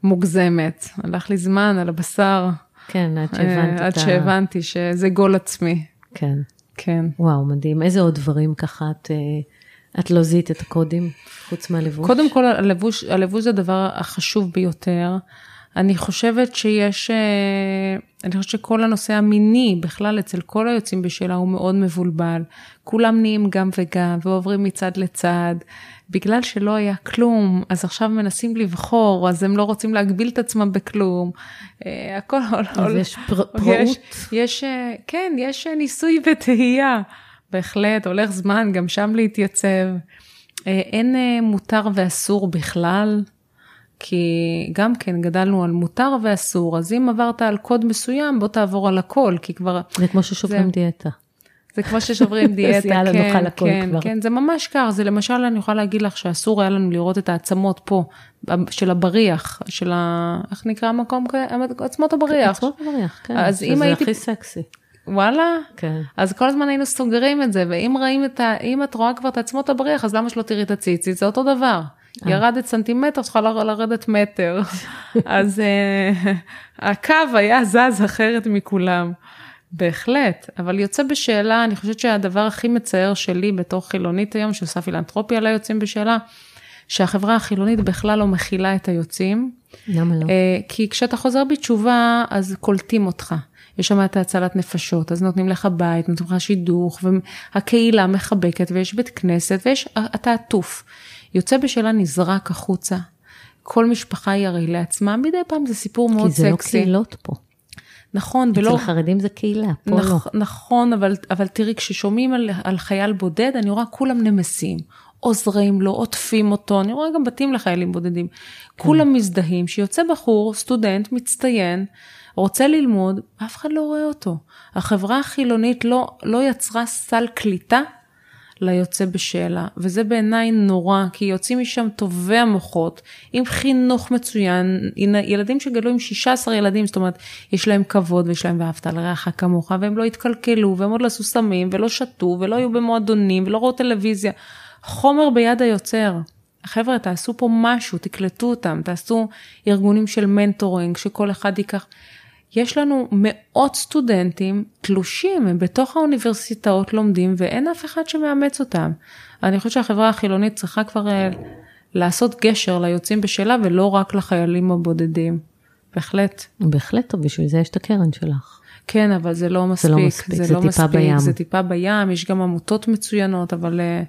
מוגזמת. הלך לי זמן על הבשר.
כן, עד
אה,
שהבנת
עד
את ה...
שהבנתי שזה גול עצמי.
כן.
כן.
וואו, מדהים. איזה עוד דברים ככה את, אה, את לא זיהית את הקודים, חוץ מהלבוש?
קודם כל, הלבוש, הלבוש זה הדבר החשוב ביותר. אני חושבת שיש, אה, אני חושבת שכל הנושא המיני בכלל אצל כל היוצאים בשאלה הוא מאוד מבולבל. כולם נהיים גם וגם ועוברים מצד לצד. בגלל שלא היה כלום, אז עכשיו מנסים לבחור, אז הם לא רוצים להגביל את עצמם בכלום. אה, הכל...
אז יש פר-
יש,
פראות.
יש, אה, כן, יש ניסוי וטעייה. בהחלט, הולך זמן גם שם להתייצב. אין מותר ואסור בכלל, כי גם כן גדלנו על מותר ואסור, אז אם עברת על קוד מסוים, בוא תעבור על הכל, כי כבר,
זה כמו ששוברים
זה-
דיאטה.
זה כמו ששוברים דיאטה,
יאללה,
כן,
נאכל הכל
כן,
כבר.
כן, זה ממש כך, זה למשל, אני יכולה להגיד לך שאסור היה לנו לראות את העצמות פה, של הבריח, של ה... איך נקרא המקום? כ- עצמות הבריח.
עצמות בריח, כן.
אז אם הייתי-
הכי סקסי.
וואלה?
כן.
אז כל הזמן היינו סוגרים את זה, ואם רואים את ה... אם את רואה כבר את עצמות הבריח, אז למה שלא תראי את הציצית? זה אותו דבר. ירדת סנטימטר, צריכה לרדת מטר. אז uh, הקו היה זז אחרת מכולם. בהחלט, אבל יוצא בשאלה, אני חושבת שהדבר הכי מצער שלי בתור חילונית היום, שעושה פילנטרופיה ליוצאים בשאלה, שהחברה החילונית בכלל לא מכילה את היוצאים.
למה לא?
אה, כי כשאתה חוזר בתשובה, אז קולטים אותך. יש שם את הצלת נפשות, אז נותנים לך בית, נותנים לך שידוך, והקהילה מחבקת, ויש בית כנסת, ויש, אתה עטוף. יוצא בשאלה נזרק החוצה. כל משפחה היא הרי לעצמה, מדי פעם זה סיפור מאוד
כי זה לא
סקסי.
קהילות פה.
נכון,
אצל
ולא...
החרדים זה קהילה, פה לא.
נכ, נכון, אבל, אבל תראי, כששומעים על, על חייל בודד, אני רואה כולם נמסים, עוזרים לו, עוטפים אותו, אני רואה גם בתים לחיילים בודדים. כן. כולם מזדהים, שיוצא בחור, סטודנט, מצטיין, רוצה ללמוד, ואף אחד לא רואה אותו. החברה החילונית לא, לא יצרה סל קליטה ליוצא בשאלה, וזה בעיניי נורא, כי יוצאים משם טובי המוחות, עם חינוך מצוין, ילדים שגדלו עם 16 ילדים, זאת אומרת, יש להם כבוד ויש להם ואהבת לרעך כמוך, והם לא התקלקלו, והם עוד לא עשו סמים, ולא שתו, ולא היו במועדונים, ולא ראו טלוויזיה. חומר ביד היוצר. חבר'ה, תעשו פה משהו, תקלטו אותם, תעשו ארגונים של מנטורינג, שכל אחד ייקח. יש לנו מאות סטודנטים תלושים, הם בתוך האוניברסיטאות לומדים ואין אף אחד שמאמץ אותם. אני חושבת שהחברה החילונית צריכה כבר אה, לעשות גשר ליוצאים בשאלה ולא רק לחיילים הבודדים. בהחלט.
בהחלט טוב, בשביל זה יש את הקרן שלך.
כן, אבל זה לא מספיק.
לא מספיק, זה
לא
טיפה
מספיק,
בים.
זה טיפה בים, יש גם עמותות מצוינות, אבל אה,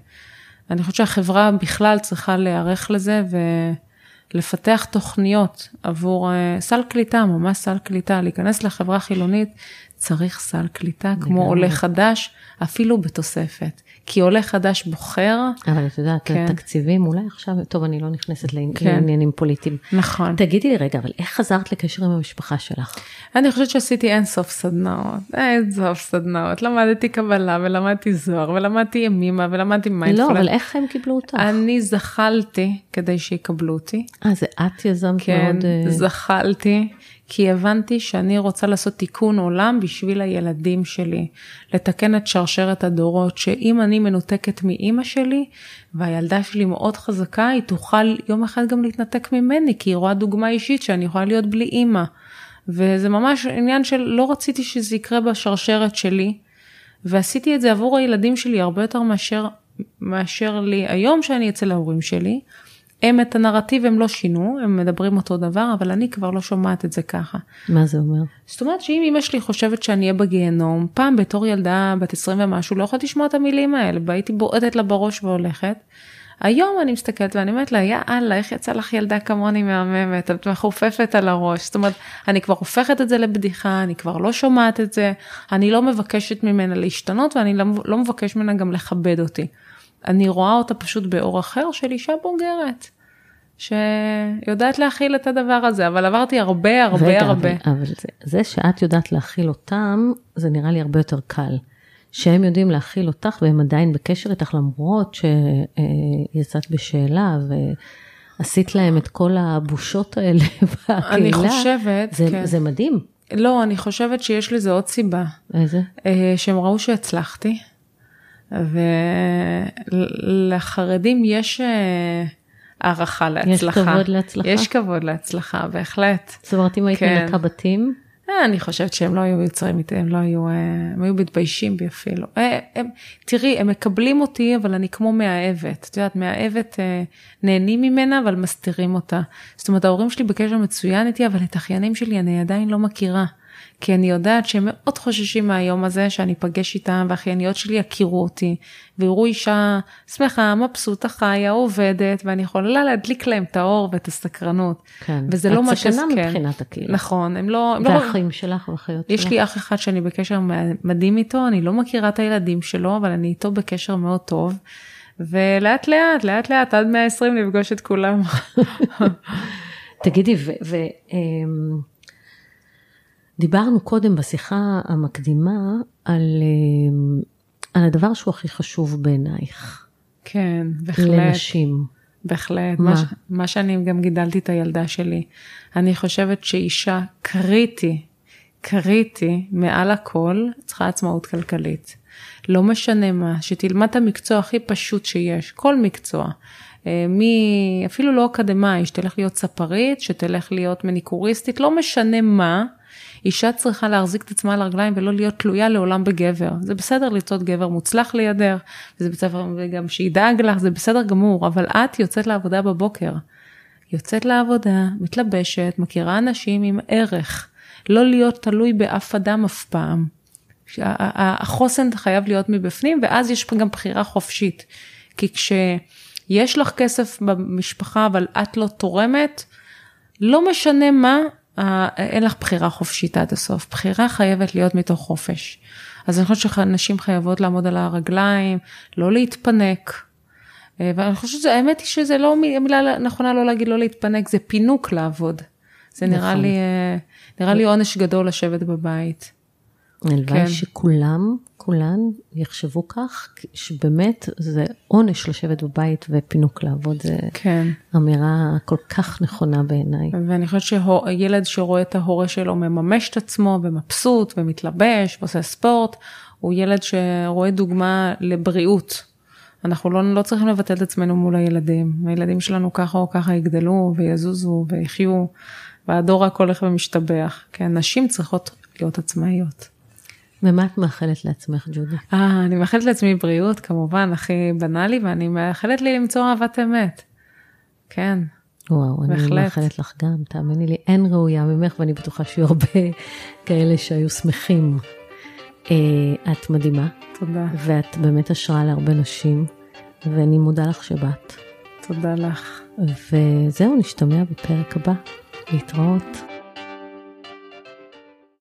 אני חושבת שהחברה בכלל צריכה להיערך לזה ולפתח תוכניות עבור אה, סל קליטה, ממש סל קליטה, להיכנס לחברה חילונית, צריך סל קליטה, כמו עולה חדש, אפילו בתוספת. כי עולה חדש בוחר.
אבל את יודעת, כן. התקציבים, אולי עכשיו, טוב, אני לא נכנסת כן. לעניינים פוליטיים.
נכון.
תגידי לי רגע, אבל איך חזרת לקשר עם המשפחה שלך?
אני חושבת שעשיתי אין סוף סדנאות, אין סוף סדנאות. למדתי קבלה, ולמדתי זוהר, ולמדתי ימימה, ולמדתי מיינדפולנט.
לא, אבל איך הם קיבלו אותך?
אני זחלתי כדי שיקבלו אותי.
אה, זה את יזמת
כן,
מאוד...
כן, זחלתי. כי הבנתי שאני רוצה לעשות תיקון עולם בשביל הילדים שלי. לתקן את שרשרת הדורות, שאם אני מנותקת מאימא שלי, והילדה שלי מאוד חזקה, היא תוכל יום אחד גם להתנתק ממני, כי היא רואה דוגמה אישית שאני יכולה להיות בלי אימא. וזה ממש עניין של לא רציתי שזה יקרה בשרשרת שלי, ועשיתי את זה עבור הילדים שלי הרבה יותר מאשר, מאשר לי היום שאני אצל ההורים שלי. הם את הנרטיב הם לא שינו, הם מדברים אותו דבר, אבל אני כבר לא שומעת את זה ככה.
מה זה אומר?
זאת אומרת שאם אמא שלי חושבת שאני אהיה בגיהנום, פעם בתור ילדה בת 20 ומשהו לא יכולתי לשמוע את המילים האלה, והייתי בועטת לה בראש והולכת. היום אני מסתכלת ואני אומרת לה, יא אללה, איך יצא לך ילדה כמוני מהממת, את מחופפת על הראש. זאת אומרת, אני כבר הופכת את זה לבדיחה, אני כבר לא שומעת את זה, אני לא מבקשת ממנה להשתנות ואני לא, לא מבקש ממנה גם לכבד אותי. אני רואה אותה פשוט באור אחר של אישה בוגרת. שיודעת להכיל את הדבר הזה, אבל עברתי הרבה הרבה רגע, הרבה.
אבל, אבל זה, זה שאת יודעת להכיל אותם, זה נראה לי הרבה יותר קל. שהם יודעים להכיל אותך והם עדיין בקשר איתך למרות שיצאת בשאלה ועשית להם את כל הבושות האלה בקהילה.
אני חושבת,
זה,
כן.
זה מדהים.
לא, אני חושבת שיש לזה עוד סיבה.
איזה?
אה, שהם ראו שהצלחתי. ולחרדים יש אה, הערכה להצלחה.
יש כבוד להצלחה?
יש כבוד להצלחה, בהחלט.
זאת אומרת, אם היית כן. מנקה בתים?
אה, אני חושבת שהם לא היו יוצרים איתי, הם לא היו, הם היו מתביישים בי אפילו. הם, תראי, הם מקבלים אותי, אבל אני כמו מאהבת. את יודעת, מאהבת נהנים ממנה, אבל מסתירים אותה. זאת אומרת, ההורים שלי בקשר מצוין איתי, אבל את אחיינים שלי אני עדיין לא מכירה. כי אני יודעת שהם מאוד חוששים מהיום הזה שאני אפגש איתם והאחייניות שלי יכירו אותי ויראו אישה שמחה, מבסוטה, חיה, עובדת ואני יכולה להדליק להם את האור ואת הסקרנות.
כן,
וזה לא מה
שזה... את סכנה מבחינת הקהילה.
נכון, הם לא...
לא- והאחים לא... שלך ואחיות
שלך. יש לי אח אחד שאני בקשר מדהים איתו, אני לא מכירה את הילדים שלו, אבל אני איתו בקשר מאוד טוב. ולאט לאט, לאט לאט, עד 120 לפגוש את כולם.
תגידי, ו... ו אמ, דיברנו קודם בשיחה המקדימה על, אה, על הדבר שהוא הכי חשוב בעינייך.
כן, בהחלט.
לנשים.
בהחלט. מה? מה, מה שאני גם גידלתי את הילדה שלי. אני חושבת שאישה קריטי, קריטי, מעל הכל, צריכה עצמאות כלכלית. לא משנה מה, שתלמד את המקצוע הכי פשוט שיש, כל מקצוע. אה, מי, אפילו לא אקדמאי, שתלך להיות ספרית, שתלך להיות מניקוריסטית, לא משנה מה, אישה צריכה להחזיק את עצמה על הרגליים ולא להיות תלויה לעולם בגבר. זה בסדר לרצות גבר מוצלח לידר, וזה בסדר גם שידאג לך, זה בסדר גמור, אבל את יוצאת לעבודה בבוקר. יוצאת לעבודה, מתלבשת, מכירה אנשים עם ערך. לא להיות תלוי באף אדם אף פעם. החוסן חייב להיות מבפנים, ואז יש גם בחירה חופשית. כי כשיש לך כסף במשפחה, אבל את לא תורמת, לא משנה מה, אין לך בחירה חופשית עד הסוף, בחירה חייבת להיות מתוך חופש. אז אני חושבת שנשים חייבות לעמוד על הרגליים, לא להתפנק. אה, ואני חושבת שהאמת היא שזה לא מילה נכונה לא להגיד לא להתפנק, זה פינוק לעבוד. זה נראה נכון. לי, אה, נראה לי עונש גדול לשבת בבית.
הלוואי כן. שכולם, כולן יחשבו כך, שבאמת זה עונש לשבת בבית ופינוק לעבוד, זה
כן.
אמירה כל כך נכונה בעיניי.
ואני חושבת שילד שרואה את ההורה שלו מממש את עצמו ומבסוט ומתלבש ועושה ספורט, הוא ילד שרואה דוגמה לבריאות. אנחנו לא, לא צריכים לבטל את עצמנו מול הילדים. הילדים שלנו ככה או ככה יגדלו ויזוזו ויחיו, והדור רק הולך ומשתבח. כן, נשים צריכות להיות עצמאיות.
ומה את מאחלת לעצמך, ג'ודי?
אה, אני מאחלת לעצמי בריאות, כמובן, הכי בנאלי, ואני מאחלת לי למצוא אהבת אמת. כן.
וואו, בהחלט. אני מאחלת לך גם, תאמיני לי, אין ראויה ממך, ואני בטוחה שיהיו הרבה כאלה שהיו שמחים. אה, את מדהימה.
תודה.
ואת באמת השראה להרבה נשים, ואני מודה לך שבאת.
תודה לך.
וזהו, נשתמע בפרק הבא. להתראות.